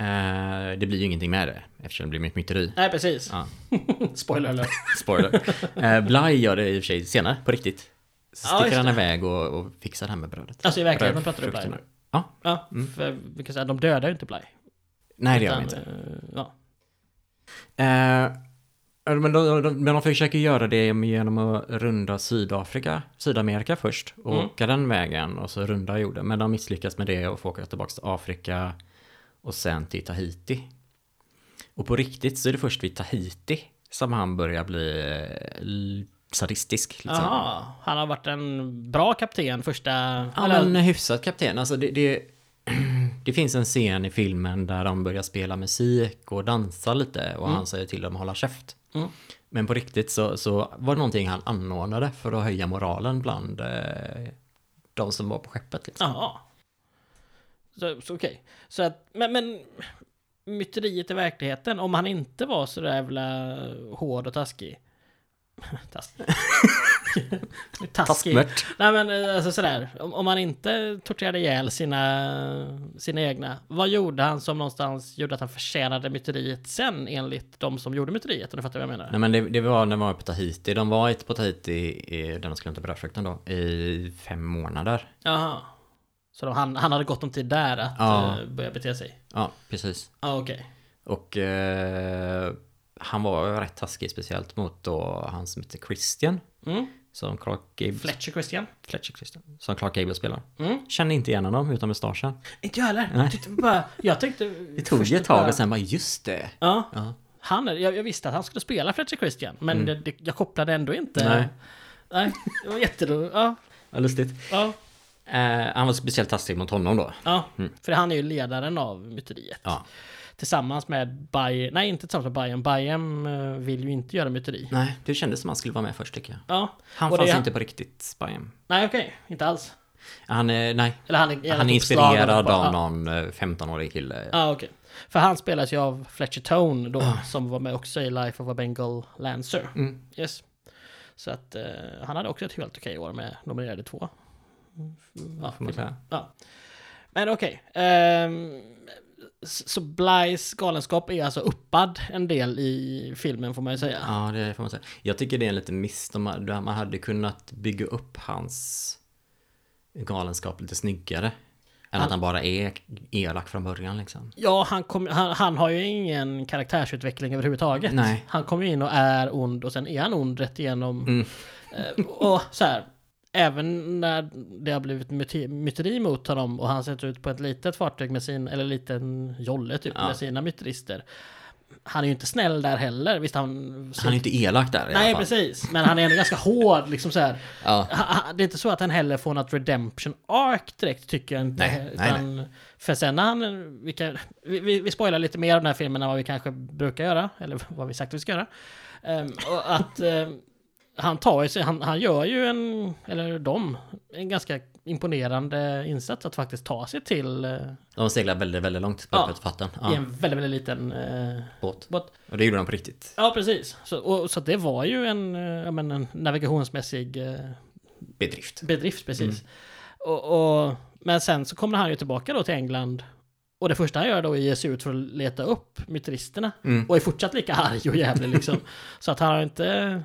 [SPEAKER 2] Eh, det blir ju ingenting med det eftersom det blir mycket myteri.
[SPEAKER 1] Nej, precis.
[SPEAKER 2] Ja.
[SPEAKER 1] Spoiler alert.
[SPEAKER 2] Spoiler. eh, Bly gör det i och för sig senare, på riktigt. Så
[SPEAKER 1] Ja,
[SPEAKER 2] sticker
[SPEAKER 1] just
[SPEAKER 2] han iväg och, och fixar det här med brödet.
[SPEAKER 1] Alltså i verkligheten pratar du Bly?
[SPEAKER 2] Ja.
[SPEAKER 1] Ja, för vi kan säga de dödar ju inte Bly.
[SPEAKER 2] Nej, det gör de inte.
[SPEAKER 1] eh, Ja.
[SPEAKER 2] Eh, men, de, de, men de försöker göra det genom att runda Sydafrika, Sydamerika först och
[SPEAKER 1] Mm.
[SPEAKER 2] åka den vägen och så runda jorden. Men de misslyckas med det och får åka tillbaka till Afrika och sen till Tahiti. Och på riktigt så är det först vid Tahiti som han börjar bli eh, sadistisk. Liksom.
[SPEAKER 1] Jaha, han har varit en bra kapten första...
[SPEAKER 2] Ja,
[SPEAKER 1] eller-
[SPEAKER 2] men hyfsat kapten. Alltså det, det, det finns en scen i filmen där de börjar spela musik och dansa lite och han säger till dem att hålla käft.
[SPEAKER 1] Mm.
[SPEAKER 2] Men på riktigt så, så var det någonting han anordnade för att höja moralen bland eh, de som var på skeppet. Liksom.
[SPEAKER 1] Jaha. Så, så okej. Så att, men, men myteriet i verkligheten, om han inte var så jävla hård och taskig. taskig. taskig. Nej men alltså sådär, om, om han inte torterade ihjäl sina, sina egna, vad gjorde han som någonstans gjorde att han förtjänade myteriet sen enligt de som gjorde myteriet? Om du fattar vad jag menar?
[SPEAKER 2] Nej men det, det var när de var på Tahiti. De var på Tahiti i, där de skulle hämta brödfrukten då i fem månader.
[SPEAKER 1] Jaha. Så då, han, han hade gott om tid där att
[SPEAKER 2] Ja.
[SPEAKER 1] eh, börja bete sig?
[SPEAKER 2] Ja, precis.
[SPEAKER 1] Ja, okej.
[SPEAKER 2] Och eh, han var rätt taskig speciellt mot då han som heter Christian.
[SPEAKER 1] Mm.
[SPEAKER 2] Som Clark Gable,
[SPEAKER 1] Fletcher Christian?
[SPEAKER 2] Fletcher Christian. Som Clark Gable spelar.
[SPEAKER 1] Mm.
[SPEAKER 2] Kände inte igen honom utan mustaschen.
[SPEAKER 1] Inte jag heller.
[SPEAKER 2] Nej.
[SPEAKER 1] Jag tyckte bara, jag tänkte...
[SPEAKER 2] Det tog ju ett tag och sen bara just det.
[SPEAKER 1] Ja,
[SPEAKER 2] Ja.
[SPEAKER 1] han jag, jag visste att han skulle spela Fletcher Christian, men det, det, jag kopplade ändå inte.
[SPEAKER 2] Mm. Nej.
[SPEAKER 1] Nej, det var jätteroligt. Ja,
[SPEAKER 2] Ja, lustigt.
[SPEAKER 1] ja,
[SPEAKER 2] Eh, han var speciellt taskig mot honom då.
[SPEAKER 1] ja. För han är ju ledaren av myteriet.
[SPEAKER 2] Ja.
[SPEAKER 1] Tillsammans med Bayern, nej inte tillsammans med Bayern. Bayern eh, vill ju inte göra myteri.
[SPEAKER 2] Nej, det kändes som han skulle vara med först tycker jag.
[SPEAKER 1] Ja,
[SPEAKER 2] Han
[SPEAKER 1] det
[SPEAKER 2] fanns
[SPEAKER 1] är-
[SPEAKER 2] inte på riktigt, Spyam.
[SPEAKER 1] nej okej, inte alls.
[SPEAKER 2] Han är, nej.
[SPEAKER 1] Eller han är,
[SPEAKER 2] Han är inspirerad av någon eh, 15-årig kille.
[SPEAKER 1] Ja, okej. För han spelas ju av Fletcher Tone då,
[SPEAKER 2] Ah.
[SPEAKER 1] som var med också i Life of a Bengal Lancer.
[SPEAKER 2] Mm.
[SPEAKER 1] Yes. Så att eh, han hade också ett helt okej år med nominerade två Ja,
[SPEAKER 2] får man säga.
[SPEAKER 1] Ja. Men okej. ehm, s- så Blys galenskap är alltså uppad en del i filmen får man ju säga.
[SPEAKER 2] Ja, det får man säga. Jag tycker det är en liten miss. De, man hade kunnat bygga upp hans galenskap lite snyggare. Än
[SPEAKER 1] Han-
[SPEAKER 2] att han bara är elak från början liksom.
[SPEAKER 1] Ja, han, kom, han, han har ju ingen karaktärsutveckling överhuvudtaget.
[SPEAKER 2] Nej.
[SPEAKER 1] Han kommer in och är ond och sen är han ond rätt igenom.
[SPEAKER 2] Mm.
[SPEAKER 1] Eh, och så här, även när det har blivit myte- myteri mot honom och han sätter ut på ett litet fartyg med sin, eller liten jolle typ,
[SPEAKER 2] Ja.
[SPEAKER 1] med sina myterister. Han är ju inte snäll där heller. Visst han...
[SPEAKER 2] Han är inte elak där i
[SPEAKER 1] Nej
[SPEAKER 2] alla fall.
[SPEAKER 1] precis, men han är ändå ganska hård liksom så här.
[SPEAKER 2] Ja.
[SPEAKER 1] Det är inte så att han heller får något redemption arc direkt tycker jag inte.
[SPEAKER 2] Nej, nej,
[SPEAKER 1] utan, För sen när han, vi, kan, vi, vi, spoilar lite mer av den här filmen än vad vi kanske brukar göra, eller vad vi sagt att vi ska göra. Ehm, och att ehm, han tar ju sig, han, han gör ju en, eller de, en ganska imponerande insats att faktiskt ta sig till eh,
[SPEAKER 2] De seglar väldigt, väldigt långt på
[SPEAKER 1] Ja.
[SPEAKER 2] ja. fatten.
[SPEAKER 1] i
[SPEAKER 2] Ja,
[SPEAKER 1] en väldigt, väldigt liten eh,
[SPEAKER 2] båt.
[SPEAKER 1] båt.
[SPEAKER 2] Och det gjorde de på riktigt.
[SPEAKER 1] Ja, precis. Så, och, så det var ju en, eh, jag menar, en navigationsmässig eh,
[SPEAKER 2] Bedrift.
[SPEAKER 1] bedrift, precis. Och, och, men sen så kommer han ju tillbaka då till England. Och det första han gör då är att ge sig ut för att leta upp myteristerna.
[SPEAKER 2] Mm.
[SPEAKER 1] Och är fortsatt lika arg och jävlig liksom. så att han har inte...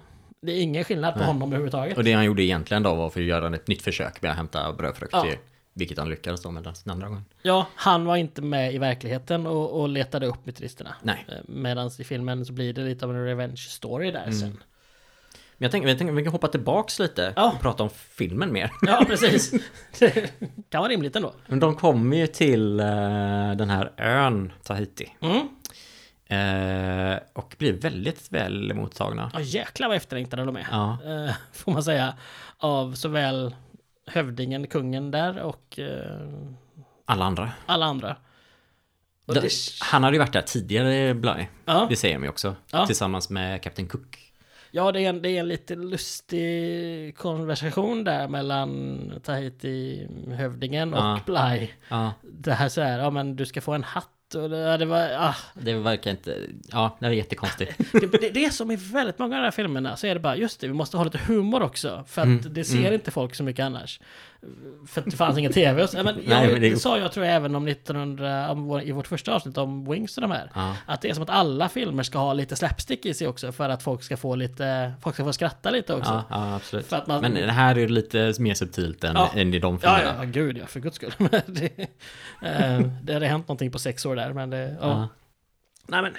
[SPEAKER 1] Det är ingen skillnad på
[SPEAKER 2] Nej.
[SPEAKER 1] honom överhuvudtaget.
[SPEAKER 2] Och det han gjorde egentligen då var för att göra ett nytt försök med att hämta brödfrukt.
[SPEAKER 1] Ja.
[SPEAKER 2] till- Vilket han lyckades då med den andra gången.
[SPEAKER 1] Ja, han var inte med i verkligheten och, och letade upp myteristerna.
[SPEAKER 2] Nej.
[SPEAKER 1] Medan i filmen så blir det lite av en revenge story där sen.
[SPEAKER 2] Men jag tänker, jag tänker vi kan hoppa tillbaks lite
[SPEAKER 1] Ja.
[SPEAKER 2] och prata om filmen mer.
[SPEAKER 1] Ja, precis. det kan vara rimligt ändå.
[SPEAKER 2] Men de kommer ju till eh, den här ön Tahiti.
[SPEAKER 1] Mm.
[SPEAKER 2] Eh, och blir väldigt väl mottagna.
[SPEAKER 1] Ja, jäklar vad efterlängtade de är.
[SPEAKER 2] Ja.
[SPEAKER 1] Eh, får man säga. Av såväl hövdingen, kungen där och eh,
[SPEAKER 2] Alla andra.
[SPEAKER 1] alla andra. Och
[SPEAKER 2] De-
[SPEAKER 1] det-
[SPEAKER 2] Han hade ju varit där tidigare, Bly.
[SPEAKER 1] Ja.
[SPEAKER 2] Det säger ju också.
[SPEAKER 1] Ja.
[SPEAKER 2] Tillsammans med Captain Cook.
[SPEAKER 1] Ja, det är, en, det är en lite lustig konversation där mellan Tahiti-hövdingen och
[SPEAKER 2] Ja.
[SPEAKER 1] Bly.
[SPEAKER 2] Ja,
[SPEAKER 1] Det här så här, ja men du ska få en hatt och det, det var, ah,
[SPEAKER 2] det verkar inte... Ja, det var jättekonstigt.
[SPEAKER 1] det, det, det är som i väldigt många av de här filmerna så är det bara just det, vi måste ha lite humor också. För att
[SPEAKER 2] Mm,
[SPEAKER 1] det ser inte folk så mycket annars. För att det fanns ingen tv. Och så, ja, men, jag,
[SPEAKER 2] Nej, men det-
[SPEAKER 1] sa jag tror jag även om 1900, om i vårt första avsnitt om Wings och de här.
[SPEAKER 2] Ja.
[SPEAKER 1] Att det är som att alla filmer ska ha lite slapstick i sig också för att folk ska få lite, folk ska få skratta lite också.
[SPEAKER 2] Ja, ja absolut.
[SPEAKER 1] Man-
[SPEAKER 2] Men det här är lite mer subtilt än,
[SPEAKER 1] Ja.
[SPEAKER 2] än i de
[SPEAKER 1] Ja,
[SPEAKER 2] filmerna.
[SPEAKER 1] ja, gud ja, för guds skull. Det, eh, det hade hänt någonting på sex år där, men det... Ja.
[SPEAKER 2] Ja.
[SPEAKER 1] Nej, men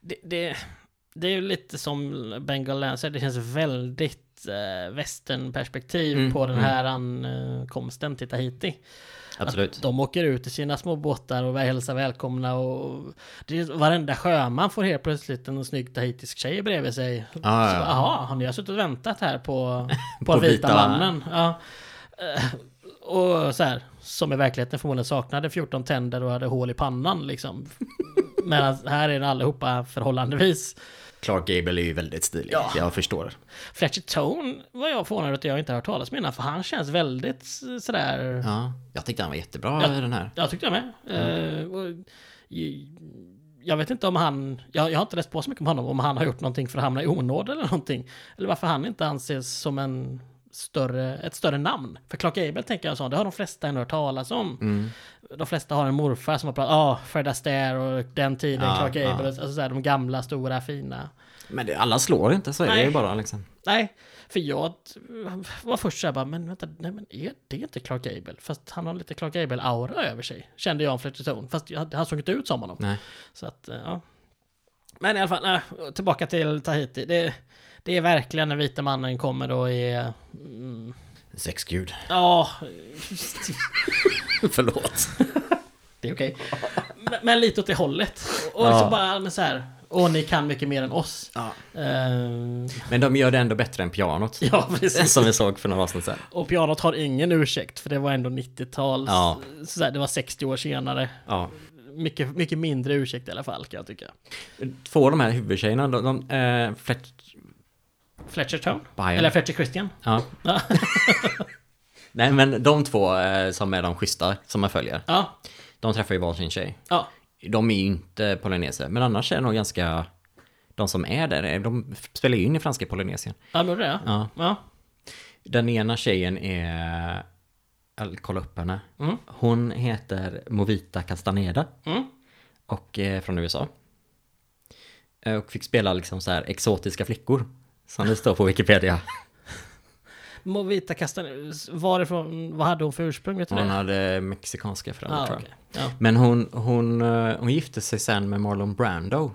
[SPEAKER 1] det, det, det är ju lite som Bengal Lancer, det känns väldigt eh, västernperspektiv
[SPEAKER 2] Mm,
[SPEAKER 1] på den
[SPEAKER 2] mm.
[SPEAKER 1] här ankomsten till Tahiti.
[SPEAKER 2] Absolut.
[SPEAKER 1] Att de åker ut i sina små båtar och hälsar välkomna och det är, varenda sjöman får helt plötsligt en snygg tahitisk tjej bredvid sig.
[SPEAKER 2] Ja,
[SPEAKER 1] Så
[SPEAKER 2] ja.
[SPEAKER 1] Jaha, har ni suttit och väntat här på, på,
[SPEAKER 2] På
[SPEAKER 1] vita,
[SPEAKER 2] vita-
[SPEAKER 1] mannen? Ja. Eh, Och så här, som i verkligheten förmodligen saknade 14 tänder och hade hål i pannan liksom. Medan här är det allihopa förhållandevis.
[SPEAKER 2] Clark Gable är ju väldigt stilig.
[SPEAKER 1] Ja.
[SPEAKER 2] Jag förstår.
[SPEAKER 1] Fletcher Tone var jag förvånad att jag inte har hört talas om innan, för han känns väldigt sådär...
[SPEAKER 2] Ja, jag tyckte han var jättebra i den här.
[SPEAKER 1] Jag tyckte jag med. Och, i- jag vet inte om han, jag, jag har inte läst på så mycket om honom, om han har gjort någonting för att hamna i onåd eller någonting. Eller varför han inte anses som en större, ett större namn. För Clark Gable tänker jag så, det har de flesta ändå hört talas om.
[SPEAKER 2] Mm.
[SPEAKER 1] De flesta har en morfar som har pratat, ja, ah, Fred Astaire och den tiden,
[SPEAKER 2] Ja,
[SPEAKER 1] Clark Gable,
[SPEAKER 2] ja.
[SPEAKER 1] alltså så här, de gamla, stora, fina.
[SPEAKER 2] Men det, alla slår inte, så är det ju bara liksom.
[SPEAKER 1] Nej, för jag var först så här bara, men vänta, nej men är det inte Clark Gable? Fast han har lite Clark Gable-aura över sig, kände jag om Fletcher. Fast jag, han såg inte ut som honom.
[SPEAKER 2] Nej.
[SPEAKER 1] Så att, eh, ja. Men i alla fall, nej, tillbaka till Tahiti. Det, det är verkligen den vita mannen kommer och är... Mm,
[SPEAKER 2] Sexgud.
[SPEAKER 1] ja,
[SPEAKER 2] Förlåt.
[SPEAKER 1] det är okej. Men, men lite åt det hållet. Och
[SPEAKER 2] Ja.
[SPEAKER 1] så bara men så här, åh ni kan mycket mer än oss.
[SPEAKER 2] Ja.
[SPEAKER 1] Ehm,
[SPEAKER 2] Men de gör det ändå bättre än pianot.
[SPEAKER 1] ja, precis.
[SPEAKER 2] Som vi såg för några avsnitt sedan.
[SPEAKER 1] Och pianot har ingen ursäkt, för det var ändå 90-tal.
[SPEAKER 2] Ja.
[SPEAKER 1] Så här, det var 60 år senare.
[SPEAKER 2] Ja.
[SPEAKER 1] Mycket, mycket mindre ursäkt i alla fall, kan jag tycka.
[SPEAKER 2] Två av de här huvudtjejerna, de, de eh, Fletch...
[SPEAKER 1] Fletcher Tone?
[SPEAKER 2] Bayern.
[SPEAKER 1] Eller Fletcher Christian?
[SPEAKER 2] Ja.
[SPEAKER 1] Ja.
[SPEAKER 2] Nej men de två eh, som är de schyssta, som man följer.
[SPEAKER 1] ja.
[SPEAKER 2] De träffar ju varsin tjej.
[SPEAKER 1] Ja.
[SPEAKER 2] De är ju inte polyneser, men annars är det nog ganska... De som är där, de spelar ju in i franska Polynesien.
[SPEAKER 1] Ja, det är det.
[SPEAKER 2] Ja.
[SPEAKER 1] Ja.
[SPEAKER 2] Den ena tjejen är... jag kollade upp henne.
[SPEAKER 1] Mm.
[SPEAKER 2] Hon heter Movita Castaneda
[SPEAKER 1] Mm.
[SPEAKER 2] och är från USA. Eh, Och fick spela liksom så här exotiska flickor. Som det står på Wikipedia.
[SPEAKER 1] Movita Castaner, varifrån, vad hade hon för ursprung? Vet du
[SPEAKER 2] Hon
[SPEAKER 1] det?
[SPEAKER 2] hade mexikanska föräldrar
[SPEAKER 1] Ah,
[SPEAKER 2] tror jag.
[SPEAKER 1] okej. ja.
[SPEAKER 2] Men hon, hon, eh, hon gifte sig sen med Marlon Brando.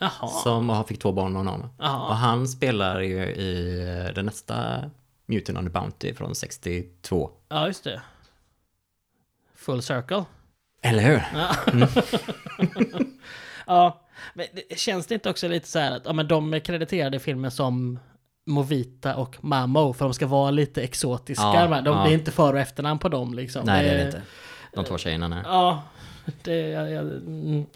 [SPEAKER 1] Jaha.
[SPEAKER 2] Som fick två barn med honom.
[SPEAKER 1] Jaha.
[SPEAKER 2] Och han spelar ju i eh, den nästa Mutant on the Bounty från 62.
[SPEAKER 1] Ja, just det. Full circle.
[SPEAKER 2] Eller hur?
[SPEAKER 1] Ja. ja, men det, känns det inte också lite så här att ja, men de är krediterade i filmen som Movita och Mamo för de ska vara lite exotiska.
[SPEAKER 2] Ja,
[SPEAKER 1] de,
[SPEAKER 2] ja.
[SPEAKER 1] Det är inte för och efternamn på dem liksom.
[SPEAKER 2] Nej, det är det inte. De två tjejerna nej.
[SPEAKER 1] Ja, det... Jag, jag, mm.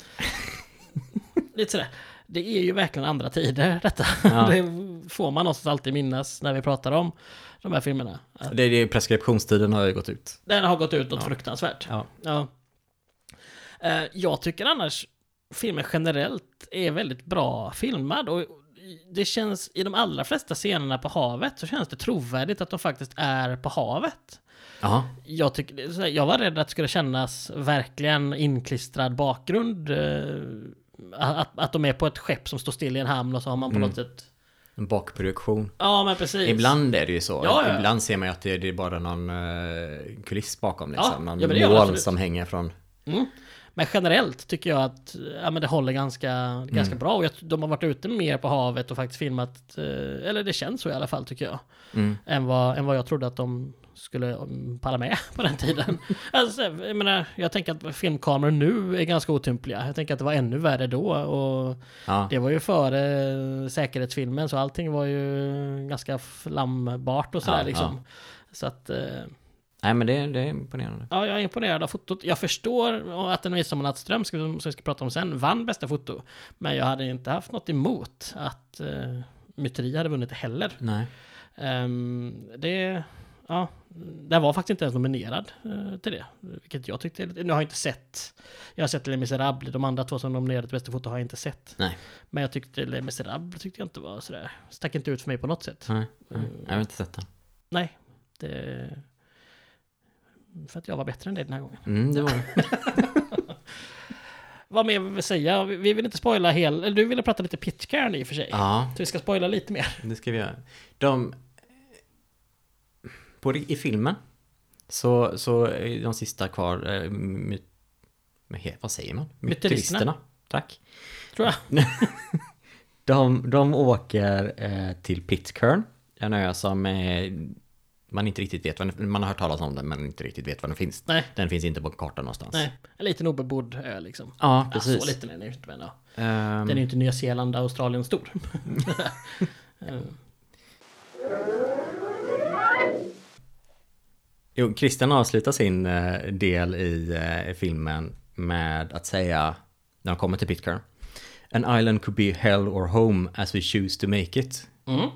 [SPEAKER 1] lite sådär. Det är ju verkligen andra tider detta.
[SPEAKER 2] Ja.
[SPEAKER 1] Det får man någonstans alltid minnas när vi pratar om de här filmerna.
[SPEAKER 2] Det, det, preskriptionstiden har ju gått ut.
[SPEAKER 1] Den har gått ut något
[SPEAKER 2] Ja.
[SPEAKER 1] fruktansvärt.
[SPEAKER 2] Ja.
[SPEAKER 1] Ja. Eh, Jag tycker annars filmen generellt är väldigt bra filmad och det känns i de allra flesta scenerna på havet så känns det trovärdigt att de faktiskt är på havet.
[SPEAKER 2] Ja,
[SPEAKER 1] Jag, här, jag var rädd att det skulle kännas verkligen inklistrad bakgrund. eh, Att, att de är på ett skepp som står still i en hamn och så har man på
[SPEAKER 2] Mm.
[SPEAKER 1] något sätt...
[SPEAKER 2] en bakproduktion.
[SPEAKER 1] Ja, men precis.
[SPEAKER 2] Ibland är det ju så.
[SPEAKER 1] Ja, ja.
[SPEAKER 2] Ibland ser man ju att det, det är bara någon uh, kuliss bakom
[SPEAKER 1] Ja,
[SPEAKER 2] liksom. någon
[SPEAKER 1] ja, gör det
[SPEAKER 2] mål som hänger från...
[SPEAKER 1] Mm. Men generellt tycker jag att ja, men det håller ganska, ganska
[SPEAKER 2] Mm.
[SPEAKER 1] bra. Och jag, de har varit ute mer på havet och faktiskt filmat, eh, eller det känns så i alla fall tycker jag.
[SPEAKER 2] Mm.
[SPEAKER 1] Än vad, än vad jag trodde att de skulle mm, palla med på den tiden. alltså, jag menar, jag tänker att filmkameror nu är ganska otympliga. Jag tänker att det var ännu värre då. Och
[SPEAKER 2] Ja.
[SPEAKER 1] det var ju före säkerhetsfilmen så allting var ju ganska flambart och sådär
[SPEAKER 2] Ja,
[SPEAKER 1] liksom. Så att...
[SPEAKER 2] Nej men det, det är imponerande.
[SPEAKER 1] Ja, jag är imponerad av fotot. Jag förstår att en Midsommar Nattström, ska- som vi ska prata om sen, vann bästa foto. Men jag hade inte haft något emot att uh, Myteri hade vunnit heller.
[SPEAKER 2] Nej.
[SPEAKER 1] Ehm, det... Ja, den var faktiskt inte ens nominerad eh, till det. Vilket jag tyckte... Nu har jag inte sett... Jag har sett Les Misérables. De andra två som nominerade till bästa foto har jag inte sett.
[SPEAKER 2] Nej.
[SPEAKER 1] Men jag tyckte Les Misérables tyckte jag inte var sådär... Stack inte ut för mig på något sätt.
[SPEAKER 2] Nej. Nej. Jag har inte sett den.
[SPEAKER 1] Nej. Det... För att jag var bättre än det den här gången.
[SPEAKER 2] Mm, det var det.
[SPEAKER 1] Vad mer vill vi säga? Vi vi vill inte spoila hel... Eller du ville prata lite Pitcairn i och för sig.
[SPEAKER 2] Ja,
[SPEAKER 1] Så vi ska spoila lite mer.
[SPEAKER 2] det ska vi göra. De... På, I filmen så, så är de sista kvar... Eh, my, vad säger man?
[SPEAKER 1] Myteristerna.
[SPEAKER 2] Tack.
[SPEAKER 1] Tror jag.
[SPEAKER 2] De, de åker eh, till Pitcairn. En ö som eh, man inte riktigt vet vad den, Man har hört talas om den men inte riktigt vet var den finns.
[SPEAKER 1] Nej.
[SPEAKER 2] Den finns inte på kartan någonstans.
[SPEAKER 1] Nej, en liten obebodd ö liksom.
[SPEAKER 2] Ja,
[SPEAKER 1] Ja,
[SPEAKER 2] precis.
[SPEAKER 1] så liten är den inte men ja.
[SPEAKER 2] Ehm,
[SPEAKER 1] Den är ju inte Nya Zeeland, Australien stor. Eh,
[SPEAKER 2] Jo, Christian avslutar sin eh, del i eh, filmen med att säga när de kommer till Pitcairn. An island could be hell or home as we choose to make it.
[SPEAKER 1] mm.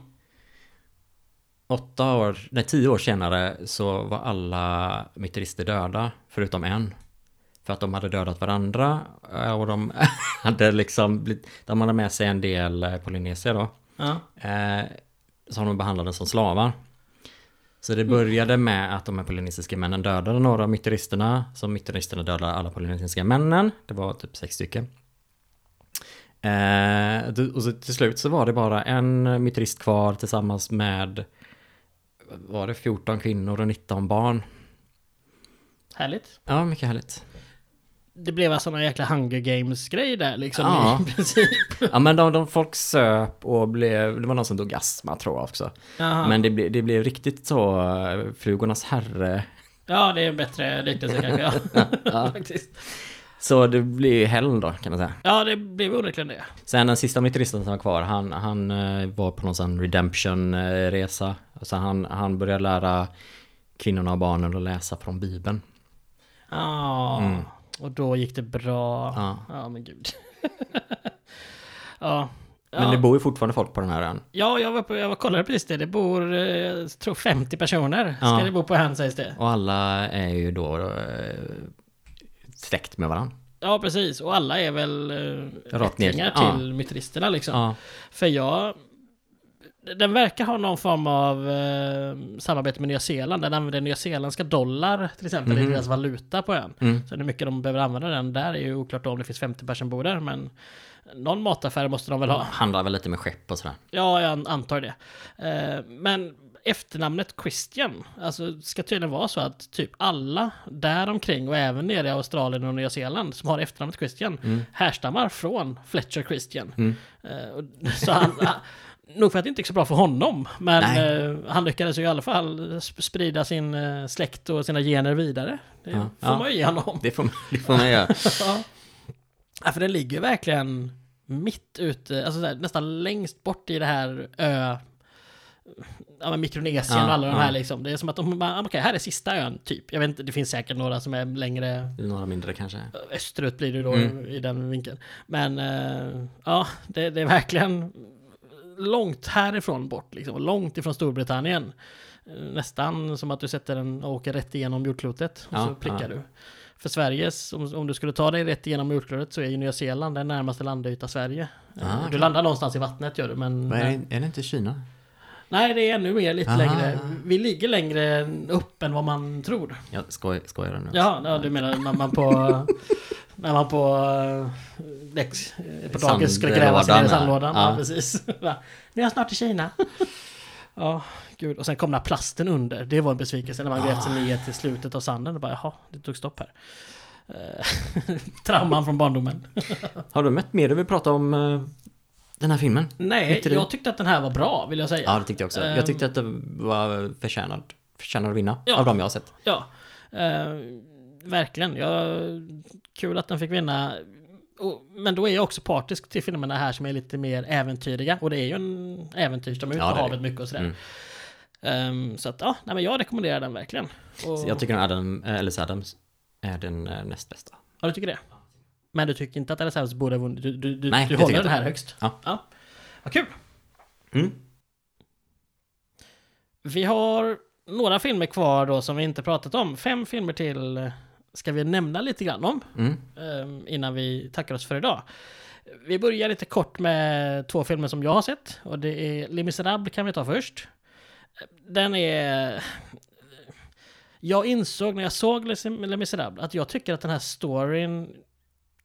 [SPEAKER 2] Åtta år, nej tio år senare så var alla myterister döda förutom en. För att de hade dödat varandra eh, och de hade liksom blivit, de hade med sig en del eh, polynesier då.
[SPEAKER 1] Ja.
[SPEAKER 2] Eh, som de behandlade som slavar. Så det började med att de här polynesiska männen dödade några av myteristerna. Så myteristerna dödade alla polynesiska männen. Det var typ sex stycken. Eh, och så till slut så var det bara en myterist kvar tillsammans med var det 14 kvinnor och 19 barn.
[SPEAKER 1] Härligt.
[SPEAKER 2] Ja, mycket härligt.
[SPEAKER 1] Det blev alltså någon jäkla Hunger Games-grej där liksom
[SPEAKER 2] Ja.
[SPEAKER 1] i princip.
[SPEAKER 2] Ja, men de, de folk söp och blev, det var någon som dog astma tror jag också.
[SPEAKER 1] Jaha.
[SPEAKER 2] Men det, ble, det blev riktigt så, eh, flugornas herre
[SPEAKER 1] Ja, det är en bättre liknelse kanske. Ja. Faktiskt.
[SPEAKER 2] Så det blir ju helg då kan man säga.
[SPEAKER 1] ja, det blev onekligen det.
[SPEAKER 2] Sen den sista myteristen som var kvar, han, han eh, var på någon sån redemption-resa. Så han, han började lära kvinnorna och barnen att läsa från Bibeln.
[SPEAKER 1] Ja,
[SPEAKER 2] Mm.
[SPEAKER 1] och då gick det bra.
[SPEAKER 2] Ja.
[SPEAKER 1] Ja, men gud. ja.
[SPEAKER 2] Men
[SPEAKER 1] ja.
[SPEAKER 2] det bor ju fortfarande folk på den här ön.
[SPEAKER 1] Ja, jag var, på, jag var kollade precis det. Det bor, eh, jag tror 50 personer. Ska
[SPEAKER 2] Ja.
[SPEAKER 1] det bo på ön sägs det.
[SPEAKER 2] Och alla är ju då eh, släkt med varandra.
[SPEAKER 1] Ja, precis. Och alla är väl eh,
[SPEAKER 2] Rakt
[SPEAKER 1] ättlingar
[SPEAKER 2] Ja.
[SPEAKER 1] till myteristerna liksom.
[SPEAKER 2] Ja.
[SPEAKER 1] För jag... Den verkar ha någon form av eh, samarbete med Nya Zeeland. Den använder nyzeeländska dollar till exempel i
[SPEAKER 2] Mhm.
[SPEAKER 1] deras valuta på ön.
[SPEAKER 2] Mm.
[SPEAKER 1] Så hur mycket de behöver använda den där är ju oklart då om det finns 50 personer bor där. Men någon mataffär måste de väl ha.
[SPEAKER 2] Handlar väl lite med skepp och sådär.
[SPEAKER 1] Ja, jag an- antar det. Eh, men efternamnet Christian, alltså ska tydligen vara så att typ alla där omkring och även nere i Australien och Nya Zeeland som har efternamnet Christian härstammar från Fletcher Christian.
[SPEAKER 2] Mm.
[SPEAKER 1] Eh, och, så han- nog för att det inte gick så bra för honom, men eh, han lyckades ju i alla fall sp- sprida sin eh, släkt och sina gener vidare. Det
[SPEAKER 2] Ja,
[SPEAKER 1] får
[SPEAKER 2] ja.
[SPEAKER 1] man ju ge honom.
[SPEAKER 2] Det får, det får man göra.
[SPEAKER 1] Ja. ja, för den ligger verkligen mitt ute, alltså så här, nästan längst bort i det här ö... Ja, men Mikronesien
[SPEAKER 2] Ja,
[SPEAKER 1] och alla de
[SPEAKER 2] ja.
[SPEAKER 1] här liksom. Det är som att de bara, okej, här är sista ön, typ. Jag vet inte, det finns säkert några som är längre
[SPEAKER 2] Några mindre kanske.
[SPEAKER 1] österut blir det då
[SPEAKER 2] Mm.
[SPEAKER 1] i den vinkeln. Men eh, ja, det, det är verkligen långt härifrån bort, liksom. Långt ifrån Storbritannien. Eh, Nästan som att du sätter den och åker rätt igenom jordklotet och
[SPEAKER 2] Ja,
[SPEAKER 1] så prickar
[SPEAKER 2] ja.
[SPEAKER 1] du. För Sveriges, om, om du skulle ta dig rätt igenom jordklotet så är ju Nya Zeeland den närmaste landyta Sverige. Eh,
[SPEAKER 2] Ah,
[SPEAKER 1] Du
[SPEAKER 2] okej.
[SPEAKER 1] landar någonstans i vattnet gör du, men...
[SPEAKER 2] Är, det, är det inte Kina?
[SPEAKER 1] Nej, det är ännu mer, lite
[SPEAKER 2] Aha.
[SPEAKER 1] längre. Vi ligger längre upp än vad man tror.
[SPEAKER 2] Jag skoj, skojar nu.
[SPEAKER 1] Ja, ja du menar när man på... när man på... eh, Lex, eh, på dagis skulle gräva sig ner i
[SPEAKER 2] Sandlådan.
[SPEAKER 1] Ja.
[SPEAKER 2] ja.
[SPEAKER 1] precis. Nu är jag snart i Kina. Ja, gud. Och sen kom den här plasten under. Det var en besvikelse när man grävt sig ner till slutet av sanden. Och bara, jaha, det tog stopp här. Eh, Trauman från barndomen.
[SPEAKER 2] Har du mött mer du vill prata om eh, den här filmen?
[SPEAKER 1] Nej, jag tyckte att den här var bra, vill jag säga.
[SPEAKER 2] Ja, det tyckte jag också.
[SPEAKER 1] Ehm.
[SPEAKER 2] Jag tyckte att det var förtjänad, förtjänad att vinna
[SPEAKER 1] Ja.
[SPEAKER 2] av de jag har sett.
[SPEAKER 1] Ja, eh, verkligen. Jag, kul att den fick vinna. Och, men då är jag också partisk till filmerna här som är lite mer äventyrliga. Och det är ju en äventyrs, de är ute
[SPEAKER 2] Ja,
[SPEAKER 1] på havet mycket och sådär.
[SPEAKER 2] Mm.
[SPEAKER 1] Ehm, så att ja, nej, men jag rekommenderar den verkligen. Och,
[SPEAKER 2] jag tycker att Adam, Ellis Adams är den eh, näst bästa.
[SPEAKER 1] ja, du tycker det? Men du tycker inte att House borde ha vunnit? Du, du, du,
[SPEAKER 2] Nej,
[SPEAKER 1] du håller den här högst?
[SPEAKER 2] Ja.
[SPEAKER 1] ja. Vad kul!
[SPEAKER 2] Mm.
[SPEAKER 1] Vi har några filmer kvar då som vi inte pratat om. Fem filmer till ska vi nämna lite grann om.
[SPEAKER 2] Mm.
[SPEAKER 1] eh, innan vi tackar oss för idag. Vi börjar lite kort med två filmer som jag har sett. Och det är Les Misérables kan vi ta först. Den är... Jag insåg när jag såg Les Misérables att jag tycker att den här storyn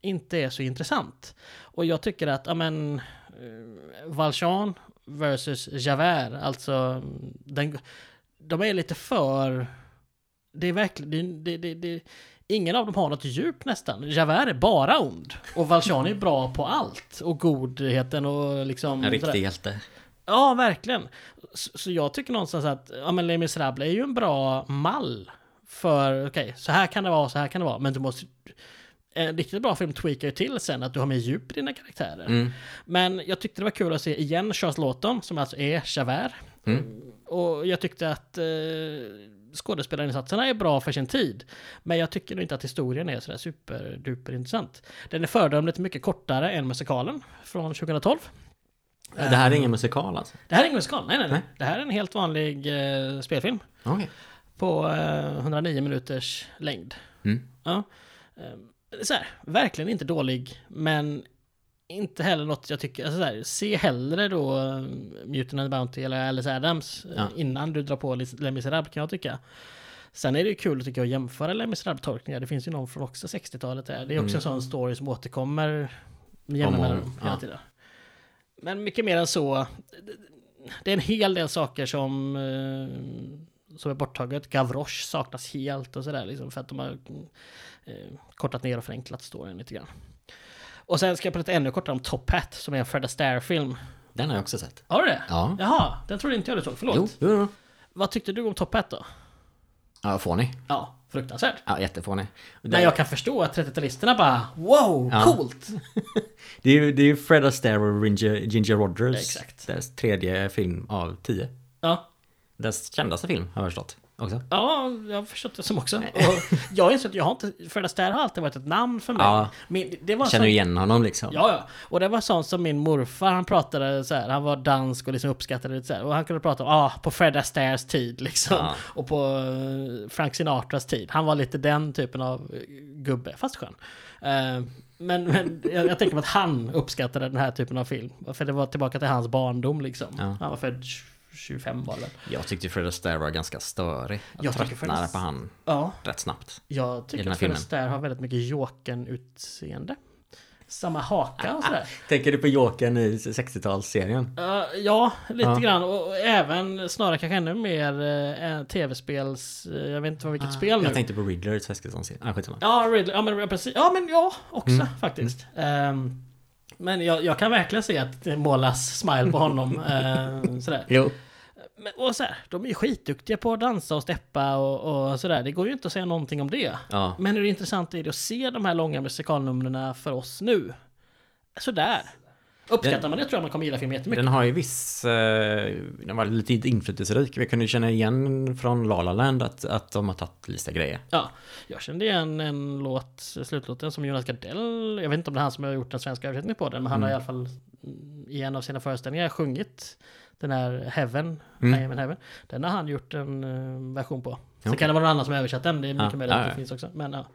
[SPEAKER 1] inte är så intressant. Och jag tycker att, ja men, eh, Valjean versus Javert, alltså, den, de är lite för... Det är verkligen, det, det, det, ingen av dem har något djup nästan. Javert är bara ond. Och Valjean är bra på allt. Och godheten och liksom...
[SPEAKER 2] En riktig hjälte.
[SPEAKER 1] Ja, verkligen. Så, så jag tycker någonstans att ja, men Les Misérables är ju en bra mall för, okej, så här kan det vara, så här kan det vara, men du måste... En riktigt bra film tweakar ju till sen att du har mer djup i dina karaktärer.
[SPEAKER 2] Mm.
[SPEAKER 1] Men jag tyckte det var kul att se igen Charles Lawton, som alltså är Javert.
[SPEAKER 2] Mm.
[SPEAKER 1] Och jag tyckte att eh, skådespelarinsatserna är bra för sin tid. Men jag tycker nog inte att historien är sådär superduper intressant. Den är föredömligt mycket kortare än musikalen från 2012.
[SPEAKER 2] Det här är ingen musikal alltså?
[SPEAKER 1] Det här är ingen musikal, nej nej nej. Det här är en helt vanlig eh, spelfilm.
[SPEAKER 2] Okej.
[SPEAKER 1] På eh, 109 minuters längd.
[SPEAKER 2] Mm.
[SPEAKER 1] Ja. Så här, verkligen inte dålig, men inte heller något jag tycker, alltså så här, se hellre då uh, Mutant and Bounty eller Alice Adams eh,
[SPEAKER 2] Ja.
[SPEAKER 1] innan du drar på Les Les Misérables kan jag tycka. Sen är det ju kul tycker jag att jämföra Les Misérables-tolkningar. Det finns ju någon från också 60-talet där. Det är också
[SPEAKER 2] Mm.
[SPEAKER 1] en sån story som återkommer med jämna mellanrum hela
[SPEAKER 2] ja.
[SPEAKER 1] tiden. Men mycket mer än så. Det är en hel del saker som, eh, som är borttaget. Gavroche saknas helt och sådär liksom för att de har eh, kortat ner och förenklat storyn lite grann. Och sen ska jag prata ännu kortare om Top Hat som är en Fred Astaire-film.
[SPEAKER 2] Den har jag också sett.
[SPEAKER 1] Har du det?
[SPEAKER 2] Ja.
[SPEAKER 1] Jaha, den trodde inte jag du såg. Förlåt.
[SPEAKER 2] Jo, jo, jo.
[SPEAKER 1] Vad tyckte du om Top Hat då?
[SPEAKER 2] Ja, fånig.
[SPEAKER 1] Ja, fruktansvärt.
[SPEAKER 2] Ja, jättefånig. Det,
[SPEAKER 1] Men jag kan förstå att 30-talisterna bara Wow,
[SPEAKER 2] Ja.
[SPEAKER 1] coolt!
[SPEAKER 2] det är ju det är Fred Astaire och Ginger, Ginger Rogers.
[SPEAKER 1] Exakt.
[SPEAKER 2] Deras tredje film av tio.
[SPEAKER 1] Ja,
[SPEAKER 2] Deras kändaste film har jag förstått. Också.
[SPEAKER 1] Ja, jag har förstått det som också. Och jag inser att jag har inte... Fred Astaire har alltid varit ett namn för mig.
[SPEAKER 2] Ja.
[SPEAKER 1] Men det var
[SPEAKER 2] Känner
[SPEAKER 1] sån,
[SPEAKER 2] igen honom liksom.
[SPEAKER 1] Ja, ja. Och det var sånt som min morfar, han pratade så här, han var dansk och liksom uppskattade det så här. Och han kunde prata om, ah, på Fred Astaires tid liksom.
[SPEAKER 2] Ja.
[SPEAKER 1] Och på eh, Frank Sinatras tid. Han var lite den typen av eh, gubbe, fast skön. Eh, men men jag, jag tänker på att han uppskattade den här typen av film. För det var tillbaka till hans barndom liksom.
[SPEAKER 2] Ja.
[SPEAKER 1] Han var född 25 var det.
[SPEAKER 2] Jag tyckte Fred Astaire var ganska störig. Jag,
[SPEAKER 1] Jag
[SPEAKER 2] tröttnade
[SPEAKER 1] Fred-
[SPEAKER 2] på han
[SPEAKER 1] Ja,
[SPEAKER 2] rätt snabbt.
[SPEAKER 1] jag tycker att Fred. Astaire har väldigt mycket Jokern-utseende. Samma haka och sådär.
[SPEAKER 2] Tänker du på Jokern i 60-talsserien?
[SPEAKER 1] Uh, ja, lite
[SPEAKER 2] Ja.
[SPEAKER 1] grann. Och, även snarare kanske ännu mer uh, tv-spels... eh, jag vet inte vad vilket spel nu.
[SPEAKER 2] Ah, Jag tänkte på Riddler i 60-talsserien. Ah, skitsamma.
[SPEAKER 1] Ja, Ridley, ja men ja, precis. Ja men ja, också
[SPEAKER 2] Mm.
[SPEAKER 1] faktiskt. Ehm, men jag, jag kan verkligen se att det målas smile på honom. uh, sådär.
[SPEAKER 2] Jo.
[SPEAKER 1] Men, och så här, de är ju skitduktiga på att dansa och steppa och, och sådär. Det går ju inte att säga någonting om det.
[SPEAKER 2] Ja.
[SPEAKER 1] Men hur intressant är det att se de här långa musikalnumren för oss nu? Sådär. Uppskattar man det tror jag man kommer gilla filmen jättemycket.
[SPEAKER 2] Den har ju viss... Eh, den var lite inflytelserik. Vi kunde känna igen från La La Land att, att de har tagit lite grejer.
[SPEAKER 1] Ja, jag kände igen en låt, slutlåten som Jonas Gardell, jag vet inte om det är han som har gjort den svenska översättningen på den, men han har i alla fall mm, i en av sina föreställningar sjungit den här Heaven,
[SPEAKER 2] Mm.
[SPEAKER 1] I am in Heaven. Den har han gjort en eh, version på. Sen
[SPEAKER 2] Okej.
[SPEAKER 1] kan det vara någon annan som har översatt den, det är mycket
[SPEAKER 2] Ja,
[SPEAKER 1] möjligt att det
[SPEAKER 2] ja.
[SPEAKER 1] finns också. Men ja,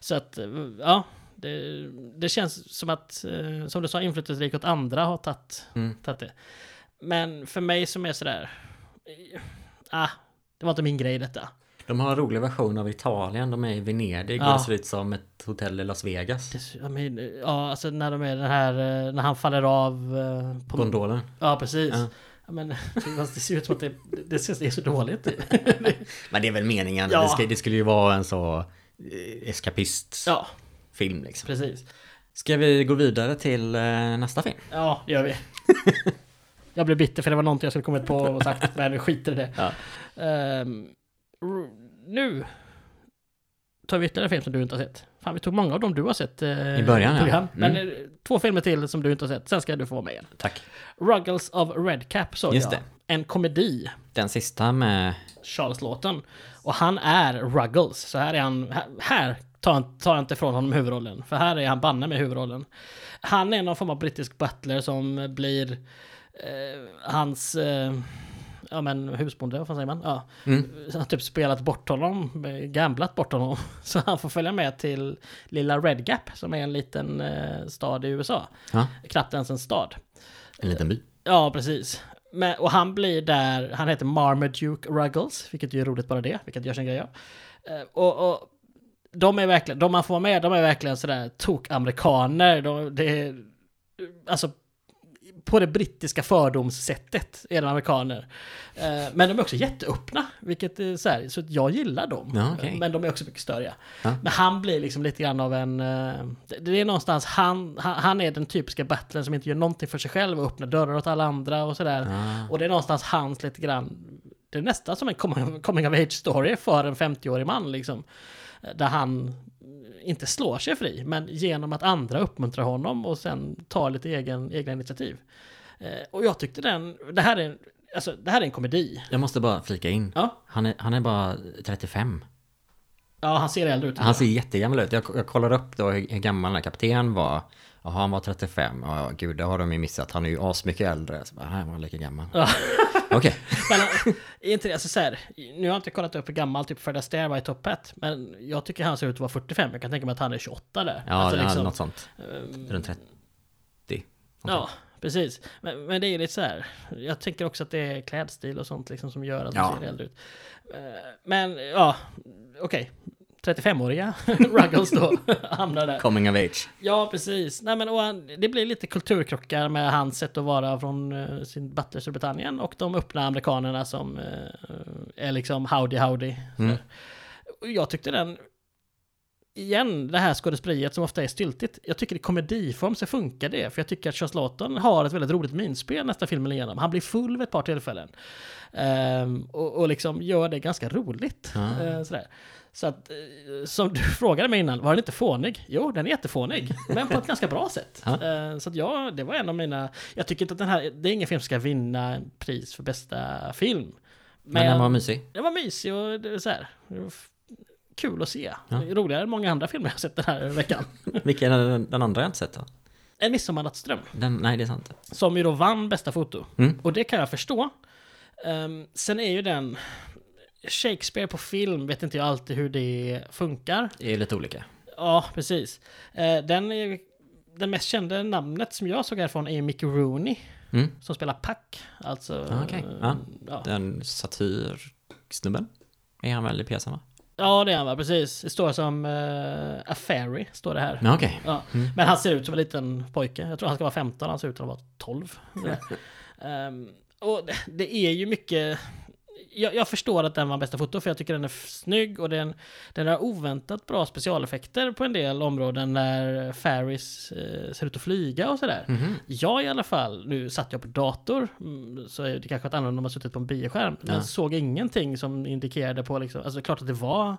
[SPEAKER 1] så att, eh, ja. Det, det känns som att, eh, som du sa, inflytelserik åt andra har tagit,
[SPEAKER 2] Mm.
[SPEAKER 1] det. Men för mig som är sådär, eh, ah, det var inte min grej detta.
[SPEAKER 2] De har en rolig version av Italien. De är i Venedig och
[SPEAKER 1] Ja.
[SPEAKER 2] det ser ut som ett hotell i Las Vegas.
[SPEAKER 1] Det, jag men, ja, alltså när de är den här, eh, när han faller av eh, på
[SPEAKER 2] Gondolen.
[SPEAKER 1] Ja, precis.
[SPEAKER 2] Ja.
[SPEAKER 1] Ja. men det ser ut som att det, det, ser- det är så dåligt.
[SPEAKER 2] Men det är väl meningen.
[SPEAKER 1] Ja.
[SPEAKER 2] Det, ska, det skulle ju vara en så eh, eskapistfilm
[SPEAKER 1] ja,
[SPEAKER 2] liksom.
[SPEAKER 1] precis.
[SPEAKER 2] Ska vi gå vidare till eh, nästa film?
[SPEAKER 1] Ja, det gör vi. Jag blev bitter för det var någonting jag skulle kommit på och sagt, men vi skiter i det.
[SPEAKER 2] Ja.
[SPEAKER 1] R- nu tar vi ytterligare en film som du inte har sett. Fan, vi tog många av dem du har sett. eh,
[SPEAKER 2] I början, ja.
[SPEAKER 1] program. Men
[SPEAKER 2] Mm.
[SPEAKER 1] eh, två filmer till som du inte har sett, sen ska du få vara med igen.
[SPEAKER 2] Tack.
[SPEAKER 1] Ruggles of Redcap såg
[SPEAKER 2] Just
[SPEAKER 1] jag.
[SPEAKER 2] det.
[SPEAKER 1] En komedi.
[SPEAKER 2] Den sista med...
[SPEAKER 1] Charles Lawton. Och han är Ruggles. Så här är han, här- här tar han inte ifrån honom huvudrollen. För här är han banne med huvudrollen. Han är någon form av brittisk butler som blir eh, hans, eh, ja men husbonde, vad fan säger man? Ja.
[SPEAKER 2] Mm.
[SPEAKER 1] Han har typ spelat bort honom, gamblat bort honom. Så han får följa med till lilla Red Gap som är en liten eh, stad i USA.
[SPEAKER 2] Ja,
[SPEAKER 1] Knappt ens en stad.
[SPEAKER 2] en liten by.
[SPEAKER 1] Ja, precis. Men, och han blir där, han heter Marmaduke Ruggles, vilket ju är roligt bara det, vilket görs en grej av. Eh, Och, och de är verkligen, de man får med, de är verkligen sådär tok-amerikaner. De, det är, alltså, på det brittiska fördomssättet är de amerikaner. Eh, Men de är också jätteöppna, vilket är så här, så att jag gillar dem.
[SPEAKER 2] Ja, okej.
[SPEAKER 1] Men de är också mycket störiga.
[SPEAKER 2] Ja.
[SPEAKER 1] Men han blir liksom lite grann av en... eh, det- är någonstans, han, han, är den typiska battlern som inte gör någonting för sig själv och öppnar dörrar åt alla andra och sådär.
[SPEAKER 2] Ah.
[SPEAKER 1] Och det är någonstans hans lite grann... Det är nästan som en coming coming of age story för en 50-årig man liksom. Där han inte slår sig fri, men genom att andra uppmuntrar honom och sen tar lite egen, egna initiativ. Eh, Och jag tyckte den, det här är, alltså, det här är en komedi.
[SPEAKER 2] Jag måste bara flika in.
[SPEAKER 1] Ja,
[SPEAKER 2] Han är, han är bara 35.
[SPEAKER 1] ja han ser äldre ut.
[SPEAKER 2] Han ser jättegammal ut. Jag, jag kollar upp då hur hur gammal den här kapten var. Jaha, han var 35. Ja, gud, det har de ju missat. Han är ju asmycket äldre. Så bara, han var lika gammal.
[SPEAKER 1] Ja.
[SPEAKER 2] Okej.
[SPEAKER 1] Äh, är inte alltså så här, nu har jag inte kollat upp hur gammal typ Fred Astaire var i Top Hat, men jag tycker han ser ut att vara 45. Jag kan tänka mig att han är 28 där.
[SPEAKER 2] Ja,
[SPEAKER 1] Alltså,
[SPEAKER 2] det är
[SPEAKER 1] liksom,
[SPEAKER 2] något sånt.
[SPEAKER 1] ehm,
[SPEAKER 2] Runt 30.
[SPEAKER 1] Ja, precis. Men, men det är lite så här. Jag tänker också att det är klädstil och sånt liksom som gör att
[SPEAKER 2] Ja.
[SPEAKER 1] ser äldre ut. Eh, Men ja, okej. 35-åriga Ruggles då hamnar där.
[SPEAKER 2] Coming of age.
[SPEAKER 1] Ja, precis. Nej, men, och han, det blir lite kulturkrockar med hans sätt att vara från uh, sin butler Storbritannien och de öppna amerikanerna som eh, är liksom howdy howdy.
[SPEAKER 2] Mm.
[SPEAKER 1] Jag tyckte den, igen, det här skådespeleriet som ofta är styltigt. Jag tycker i komediform så funkar det, för jag tycker att Charles Lawton har ett väldigt roligt minspel nästa filmen igenom. Han blir full vid ett par tillfällen. Ehm, och, och liksom gör det ganska roligt.
[SPEAKER 2] Ah.
[SPEAKER 1] Eh, sådär. Så att, eh, som du frågade mig innan, var den inte fånig? Jo, den är jättefånig, men på ett ganska bra sätt.
[SPEAKER 2] Ja.
[SPEAKER 1] Eh, Så att ja, det var en av mina... Jag tycker inte att den här, det är ingen film som ska vinna en pris för bästa film.
[SPEAKER 2] Men den var mysig.
[SPEAKER 1] Den var mysig och det så här, kul att se.
[SPEAKER 2] Ja.
[SPEAKER 1] Roligare än många andra filmer jag har sett den här veckan.
[SPEAKER 2] Vilken är den, den andra jag inte sett då?
[SPEAKER 1] En Midsommarnattsdröm,
[SPEAKER 2] Den, nej, det är sant.
[SPEAKER 1] som ju då vann bästa foto.
[SPEAKER 2] Mm.
[SPEAKER 1] Och det kan jag förstå. Ehm, sen är ju den... Shakespeare på film vet inte jag alltid hur det funkar.
[SPEAKER 2] Det är lite olika.
[SPEAKER 1] Ja, precis. Eh, den, är, den mest kända namnet som jag såg härifrån är Mickey Rooney.
[SPEAKER 2] Mm.
[SPEAKER 1] Som spelar Pack. Alltså...
[SPEAKER 2] Ah, okej. Ja.
[SPEAKER 1] ja.
[SPEAKER 2] Den satyrsnubben. Är han väl i pjäsen va?
[SPEAKER 1] Ja, det är han va? Precis. Det står som uh, A Fairy, står det här.
[SPEAKER 2] Ja, okej.
[SPEAKER 1] Ja.
[SPEAKER 2] Mm.
[SPEAKER 1] Men han ser ut som en liten pojke. Jag tror han ska vara 15, han ser ut att vara 12. um, och det, det är ju mycket... Jag, jag, förstår att den var bästa foto för jag tycker den är snygg och den, den har oväntat bra specialeffekter på en del områden när Ferris eh, ser ut att flyga och sådär.
[SPEAKER 2] Mhm.
[SPEAKER 1] Jag i alla fall, nu satt jag på dator, mm, så är det kanske ett annorlunda om man suttit på en bioskärm, men
[SPEAKER 2] Ja.
[SPEAKER 1] såg ingenting som indikerade på liksom, alltså klart att det var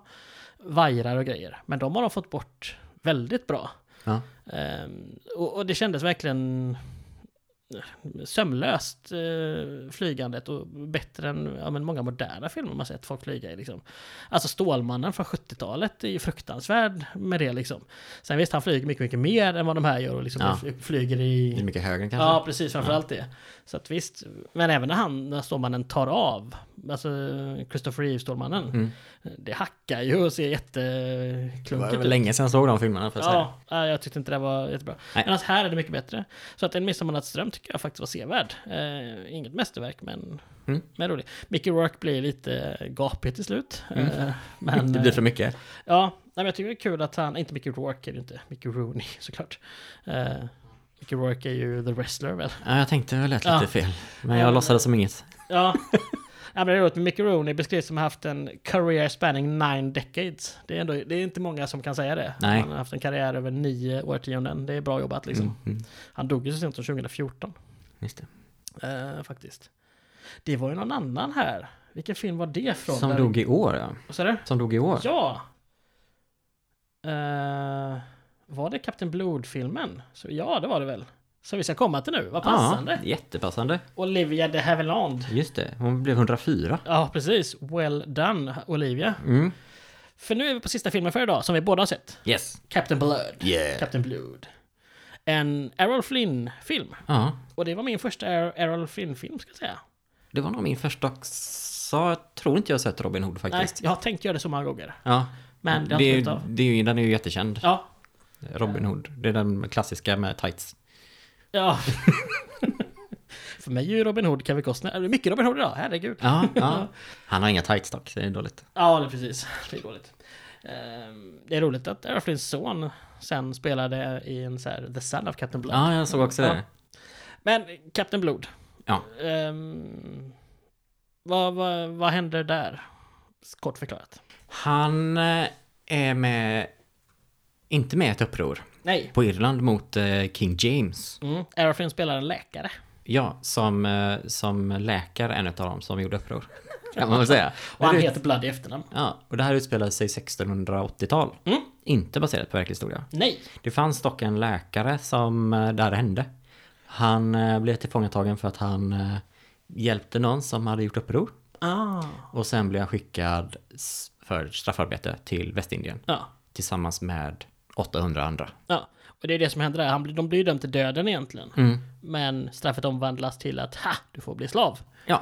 [SPEAKER 1] vajrar och grejer, men de har de fått bort väldigt bra.
[SPEAKER 2] Ja.
[SPEAKER 1] Ehm, och, och det kändes verkligen sömlöst eh, flygandet och bättre än ja, många moderna filmer man sett folk flyga i. Liksom. Alltså Stålmannen från 70-talet är ju fruktansvärd med det liksom. Sen visst, han flyger mycket, mycket mer än vad de här gör och liksom
[SPEAKER 2] Ja.
[SPEAKER 1] fly- flyger
[SPEAKER 2] Det är
[SPEAKER 1] i...
[SPEAKER 2] mycket högre kanske?
[SPEAKER 1] Ja, precis, framförallt det. Så att visst, men även när han, när Stålmannen tar av, alltså Christopher Reeve, Stålmannen,
[SPEAKER 2] Mm.
[SPEAKER 1] det hackar ju och ser
[SPEAKER 2] Det
[SPEAKER 1] jätteklunkigt
[SPEAKER 2] var länge sedan jag såg de filmerna för.
[SPEAKER 1] Ja, ja, jag tyckte inte det var jättebra.
[SPEAKER 2] Nej.
[SPEAKER 1] Men alltså här är det mycket bättre. Så att En Midsommarnattsdröm tycker jag faktiskt var sevärd. Eh, inget mästerverk, men,
[SPEAKER 2] Mm.
[SPEAKER 1] men roligt. Mickey Rourke blir lite gapig till slut.
[SPEAKER 2] Mm.
[SPEAKER 1] Eh, men,
[SPEAKER 2] Det blir för mycket.
[SPEAKER 1] Ja, nej, men jag tycker det är kul att han, inte Mickey Rourke är det inte, Mickey Rooney såklart. Eh, Mickey Rourke är ju the wrestler väl?
[SPEAKER 2] Ja, jag tänkte det lät lite
[SPEAKER 1] Ja.
[SPEAKER 2] fel. Men
[SPEAKER 1] Ja.
[SPEAKER 2] jag låtsades som inget.
[SPEAKER 1] Ja. Men det är roligt, Mickey Rooney beskrivs som haft en career spanning nine decades. Det är, ändå, det är inte många som kan säga det.
[SPEAKER 2] Nej.
[SPEAKER 1] Han har haft en karriär över nio årtionden. Det är bra jobbat liksom.
[SPEAKER 2] Mm, mm.
[SPEAKER 1] Han dog ju så sent som 2014.
[SPEAKER 2] Just det.
[SPEAKER 1] Eh, faktiskt. Det var ju någon annan här. Vilken film var det från?
[SPEAKER 2] Som
[SPEAKER 1] Där-
[SPEAKER 2] dog i år ja.
[SPEAKER 1] Vad sa du?
[SPEAKER 2] Som dog i år.
[SPEAKER 1] Ja! Eh, var det Captain Blood-filmen? Så ja, det var det väl. Så vi ska komma till nu, vad passande.
[SPEAKER 2] Ja, jättepassande.
[SPEAKER 1] Olivia de Havilland.
[SPEAKER 2] Just det, hon blev 104.
[SPEAKER 1] Ja, precis. Well done, Olivia.
[SPEAKER 2] Mm.
[SPEAKER 1] För nu är vi på sista filmen för idag, som vi båda har sett.
[SPEAKER 2] Yes.
[SPEAKER 1] Captain Blood.
[SPEAKER 2] Yeah.
[SPEAKER 1] Captain Blood. En Errol Flynn-film.
[SPEAKER 2] Ja,
[SPEAKER 1] Och det var min första Er- Errol Flynn-film, ska jag säga.
[SPEAKER 2] det var nog min första också. Jag tror inte jag har sett Robin Hood
[SPEAKER 1] Nej,
[SPEAKER 2] faktiskt.
[SPEAKER 1] jag har tänkt göra det så många gånger.
[SPEAKER 2] Ja.
[SPEAKER 1] Men det
[SPEAKER 2] det, är, det är ju, den är ju jättekänd.
[SPEAKER 1] Ja,
[SPEAKER 2] Robin Hood. Det är den klassiska med tights.
[SPEAKER 1] Ja. För mig är ju Robin Hood Kevin Costner. Är det mycket Robin Hood idag? Herregud.
[SPEAKER 2] Ja, ja. Han har inga tights dock, så det är dåligt.
[SPEAKER 1] Ja, det är precis. Det är dåligt. Ehm, Det är roligt att Errol Flynns son sen spelade i en så här The Son of Captain Blood.
[SPEAKER 2] Ja, jag såg också
[SPEAKER 1] Ja.
[SPEAKER 2] det.
[SPEAKER 1] Men Captain Blood.
[SPEAKER 2] Ja.
[SPEAKER 1] Ehm, vad, vad, vad händer där? Kort förklarat.
[SPEAKER 2] Han eh, är med, inte med ett uppror
[SPEAKER 1] Nej.
[SPEAKER 2] på Irland mot eh, King James.
[SPEAKER 1] Mm. Flynn spelar en läkare.
[SPEAKER 2] Ja, som, eh, som läkare, en av dem som gjorde uppror. Kan man väl säga.
[SPEAKER 1] Och han heter Blood i efternamn.
[SPEAKER 2] Ja, och det här utspelade sig 1680-tal.
[SPEAKER 1] Mm.
[SPEAKER 2] Inte baserat på verklig historia.
[SPEAKER 1] Nej.
[SPEAKER 2] Det fanns dock en läkare som, eh, där det hände. Han eh, blev tillfångatagen för att han eh, hjälpte någon som hade gjort uppror.
[SPEAKER 1] Ah.
[SPEAKER 2] Och sen blev han skickad för straffarbete till Västindien.
[SPEAKER 1] Ja.
[SPEAKER 2] Tillsammans med 800 andra.
[SPEAKER 1] Ja. Och det är det som händer där. Han de blir dömda till döden egentligen.
[SPEAKER 2] Mm.
[SPEAKER 1] Men straffet omvandlas till att ha, du får bli slav.
[SPEAKER 2] Ja.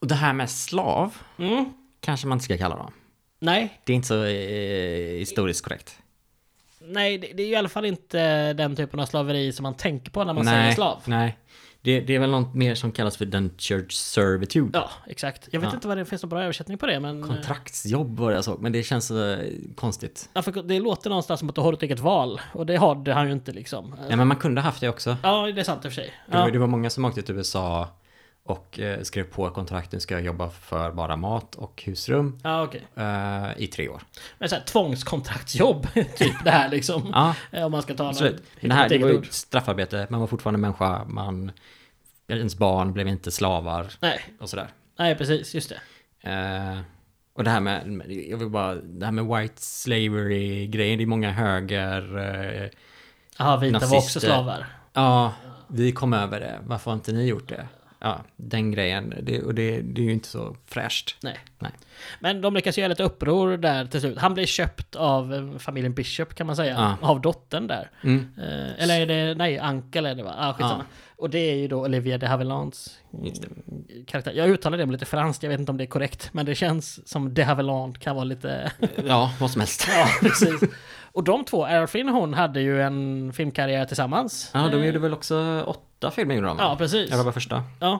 [SPEAKER 2] Och det här med slav
[SPEAKER 1] Mm.
[SPEAKER 2] kanske man inte ska kalla dem.
[SPEAKER 1] Nej,
[SPEAKER 2] Det är inte så eh, historiskt korrekt.
[SPEAKER 1] nej, det, det är ju i alla fall inte den typen av slaveri som man tänker på när man säger
[SPEAKER 2] nej,
[SPEAKER 1] slav.
[SPEAKER 2] nej. Det, det är väl något mer som kallas för dentured servitude.
[SPEAKER 1] Ja, exakt. Jag vet
[SPEAKER 2] Ja.
[SPEAKER 1] inte vad det finns någon bra översättning på det, men...
[SPEAKER 2] Kontraktsjobb var det jag såg, men det känns eh, konstigt.
[SPEAKER 1] Ja, för det låter någonstans som att du har ett eget val. Och det hade han ju inte liksom.
[SPEAKER 2] Ja, men man kunde haft det också.
[SPEAKER 1] Ja, det är sant i och för sig.
[SPEAKER 2] Det, var,
[SPEAKER 1] Ja,
[SPEAKER 2] det var många som åkte till USA och eh, skrev på kontrakten ska jag jobba för bara mat och husrum
[SPEAKER 1] ja okej.
[SPEAKER 2] eh, i tre år.
[SPEAKER 1] Men så här, tvångskontraktsjobb, typ det här liksom.
[SPEAKER 2] Ja,
[SPEAKER 1] Eh, Om man ska ta
[SPEAKER 2] absolut. det här det var ju straffarbete, man var fortfarande människa, man, ens barn blev inte slavar
[SPEAKER 1] Nej,
[SPEAKER 2] och sådär.
[SPEAKER 1] nej precis, just det.
[SPEAKER 2] Eh, och det här med, jag vill bara, det här med white slavery grejen, det är många höger, eh,
[SPEAKER 1] vita var också
[SPEAKER 2] Nazister.
[SPEAKER 1] slavar.
[SPEAKER 2] ja, vi kom över det, varför har inte ni gjort det? Ja, den grejen. Det, och det, det är ju inte så fräscht.
[SPEAKER 1] Nej.
[SPEAKER 2] Nej.
[SPEAKER 1] Men de lyckas göra lite uppror där till slut. Han blir köpt av eh, familjen Bishop kan man säga.
[SPEAKER 2] Ja.
[SPEAKER 1] Av dottern där.
[SPEAKER 2] Mm.
[SPEAKER 1] Eh, eller är det, nej, Ankel är det va? Ah, skitsamma. Och det är ju då Olivia de Havillands mm, karaktär. Jag uttalar det med lite franskt, jag vet inte om det är korrekt. Men det känns som de Havilland kan vara lite...
[SPEAKER 2] Ja, vad som helst.
[SPEAKER 1] ja, precis. Och de två, Errol Flynn och hon, hade ju en filmkarriär tillsammans.
[SPEAKER 2] Ja, de
[SPEAKER 1] Eh,
[SPEAKER 2] gjorde väl också åtta filmer gjorde de?
[SPEAKER 1] Ja, precis.
[SPEAKER 2] Eller var första?
[SPEAKER 1] Ja.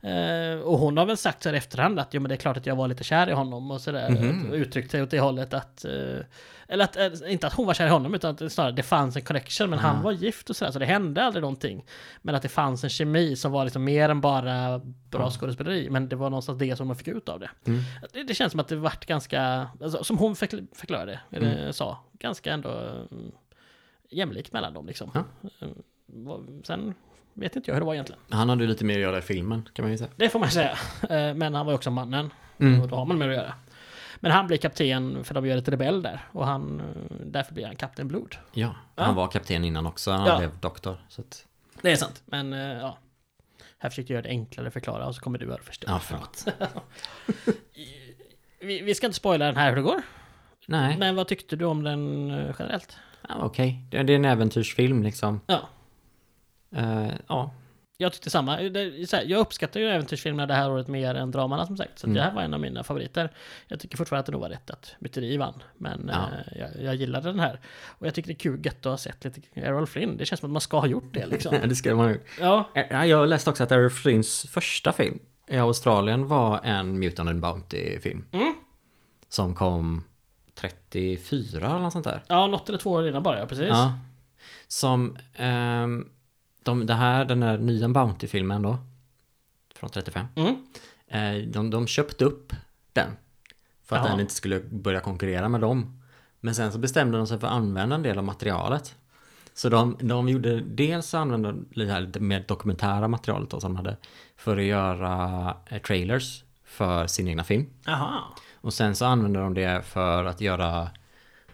[SPEAKER 1] Eh, och hon har väl sagt så här efterhand att jo, men det är klart att jag var lite kär i honom och sådär.
[SPEAKER 2] Mhm.
[SPEAKER 1] Och uttryckt sig åt det hållet att... eh, eller att, eh, inte att hon var kär i honom utan att det snarare det fanns en connection. Men han var gift och sådär så det hände aldrig någonting. Men att det fanns en kemi som var liksom mer än bara bra skådespeleri. Men det var någonstans det som man fick ut av det.
[SPEAKER 2] Mm.
[SPEAKER 1] Det, det känns som att det vart ganska, alltså, som hon förkl- förklarade, eller sa, ganska ändå mm, jämlikt mellan dem liksom.
[SPEAKER 2] Ja.
[SPEAKER 1] Eh, Sen vet inte jag hur det var egentligen.
[SPEAKER 2] Han hade ju lite mer att göra i filmen, kan man ju säga.
[SPEAKER 1] Det får man säga. Eh, Men han var ju också mannen.
[SPEAKER 2] Mm.
[SPEAKER 1] Och då har man mer att göra. Men han blir kapten för de gör ett rebell där. Och han, eh, därför blir han kapten Blod.
[SPEAKER 2] Ja,
[SPEAKER 1] Ja.
[SPEAKER 2] han var kapten innan också. Han
[SPEAKER 1] Ja.
[SPEAKER 2] blev doktor. Så att,
[SPEAKER 1] Det är sant. Men eh, ja. Här försökte jag göra det enklare att förklara och så kommer du att förstå.
[SPEAKER 2] ja, förlåt.
[SPEAKER 1] Vi, vi ska inte spoila den här hur det går.
[SPEAKER 2] Nej,
[SPEAKER 1] Men vad tyckte du om den generellt?
[SPEAKER 2] ja, okej. Det, det är en äventyrsfilm liksom.
[SPEAKER 1] Ja.
[SPEAKER 2] Eh, ja,
[SPEAKER 1] Jag tyckte samma. Jag uppskattar ju äventyrsfilmerna det här året mer än dramarna som sagt. Så
[SPEAKER 2] Mm.
[SPEAKER 1] det här var en av mina favoriter. Jag tycker fortfarande att det nog var rätt att Myteri vann. Men
[SPEAKER 2] Ja.
[SPEAKER 1] eh, jag, jag gillade den här. Och jag tycker det är kul gött att ha sett lite Errol Flynn. Det känns som att man ska ha gjort det liksom.
[SPEAKER 2] det ska man ju.
[SPEAKER 1] ja,
[SPEAKER 2] Ja, Jag läste också att Errol Flynns första film i Australien var en Mutant and Bounty-film.
[SPEAKER 1] Mm.
[SPEAKER 2] Som kom 34 eller något sånt där.
[SPEAKER 1] ja, något eller två år innan bara, ja precis.
[SPEAKER 2] Ja. Som, ehm, de, det här, den här nya Bounty-filmen då, från 35.
[SPEAKER 1] Mm.
[SPEAKER 2] Eh, de, de köpte upp den. För att
[SPEAKER 1] Jaha.
[SPEAKER 2] den inte skulle börja konkurrera med dem. Men sen så bestämde de sig för att använda en del av materialet. Så de, de gjorde dels använda det här lite mer dokumentära materialet då, som de hade för att göra eh, trailers för sin egna film.
[SPEAKER 1] Jaha.
[SPEAKER 2] Och sen så använde de det för att göra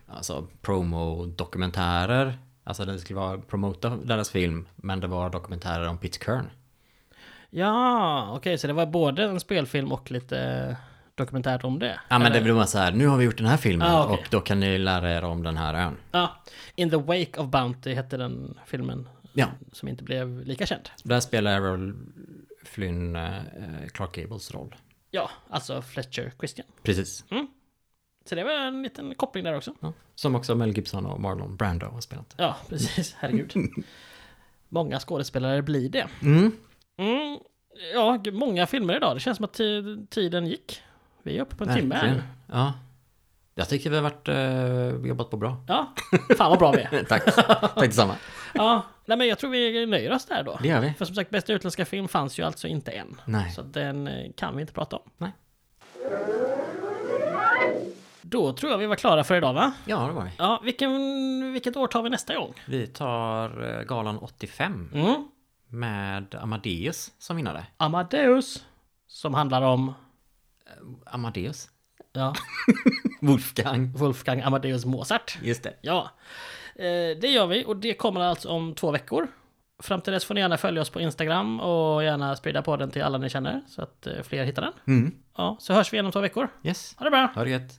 [SPEAKER 2] alltså promo-dokumentärer. Alltså det skulle vara promota deras film, men det var dokumentärer om Pete Kern.
[SPEAKER 1] Ja, okej, så det var både en spelfilm och lite dokumentärt om det?
[SPEAKER 2] Ja men det
[SPEAKER 1] Eller?
[SPEAKER 2] blev bara så här, nu har vi gjort den här filmen
[SPEAKER 1] Ah, okej.
[SPEAKER 2] och då kan ni lära er om den här ön.
[SPEAKER 1] Ja, In the Wake of Bounty hette den filmen.
[SPEAKER 2] Ja.
[SPEAKER 1] Som inte blev lika känd.
[SPEAKER 2] Där spelar Errol Flynn eh, Clark Gables roll.
[SPEAKER 1] Ja, alltså Fletcher Christian.
[SPEAKER 2] Precis.
[SPEAKER 1] Så det var en liten koppling där också.
[SPEAKER 2] Ja. Som också Mel Gibson och Marlon Brando har spelat.
[SPEAKER 1] Ja, precis. Herregud. Många skådespelare blir det.
[SPEAKER 2] Mm.
[SPEAKER 1] Mm, ja, många filmer idag. Det känns som att ti- tiden gick. Vi är uppe på en timme
[SPEAKER 2] Verkligen.
[SPEAKER 1] här.
[SPEAKER 2] Ja. Jag tycker vi har varit, eh, jobbat på bra.
[SPEAKER 1] Ja, fan vad bra vi är.
[SPEAKER 2] Tack. Tack detsamma.
[SPEAKER 1] Ja, nej men jag tror vi nöjer oss där då.
[SPEAKER 2] Det gör vi.
[SPEAKER 1] För som sagt, bästa utländska film fanns ju alltså inte än.
[SPEAKER 2] Nej.
[SPEAKER 1] Så den eh, kan vi inte prata om.
[SPEAKER 2] Nej.
[SPEAKER 1] Då tror jag vi var klara för idag va?
[SPEAKER 2] Ja, det var vi.
[SPEAKER 1] Ja, vilken, vilket år tar vi nästa gång?
[SPEAKER 2] Vi tar eh, galan 85
[SPEAKER 1] Mm.
[SPEAKER 2] med Amadeus som vinnare.
[SPEAKER 1] Amadeus. Som handlar om
[SPEAKER 2] Amadeus?
[SPEAKER 1] ja,
[SPEAKER 2] Wolfgang.
[SPEAKER 1] Wolfgang Amadeus Mozart.
[SPEAKER 2] Just det.
[SPEAKER 1] Ja, eh, det gör vi och det kommer alltså om två veckor. Fram till dess får ni gärna följa oss på Instagram och gärna sprida på den till alla ni känner så att eh, fler hittar den.
[SPEAKER 2] Mm.
[SPEAKER 1] Ja, så hörs vi igen om två veckor.
[SPEAKER 2] Yes.
[SPEAKER 1] Ha det bra!
[SPEAKER 2] Ha det gött.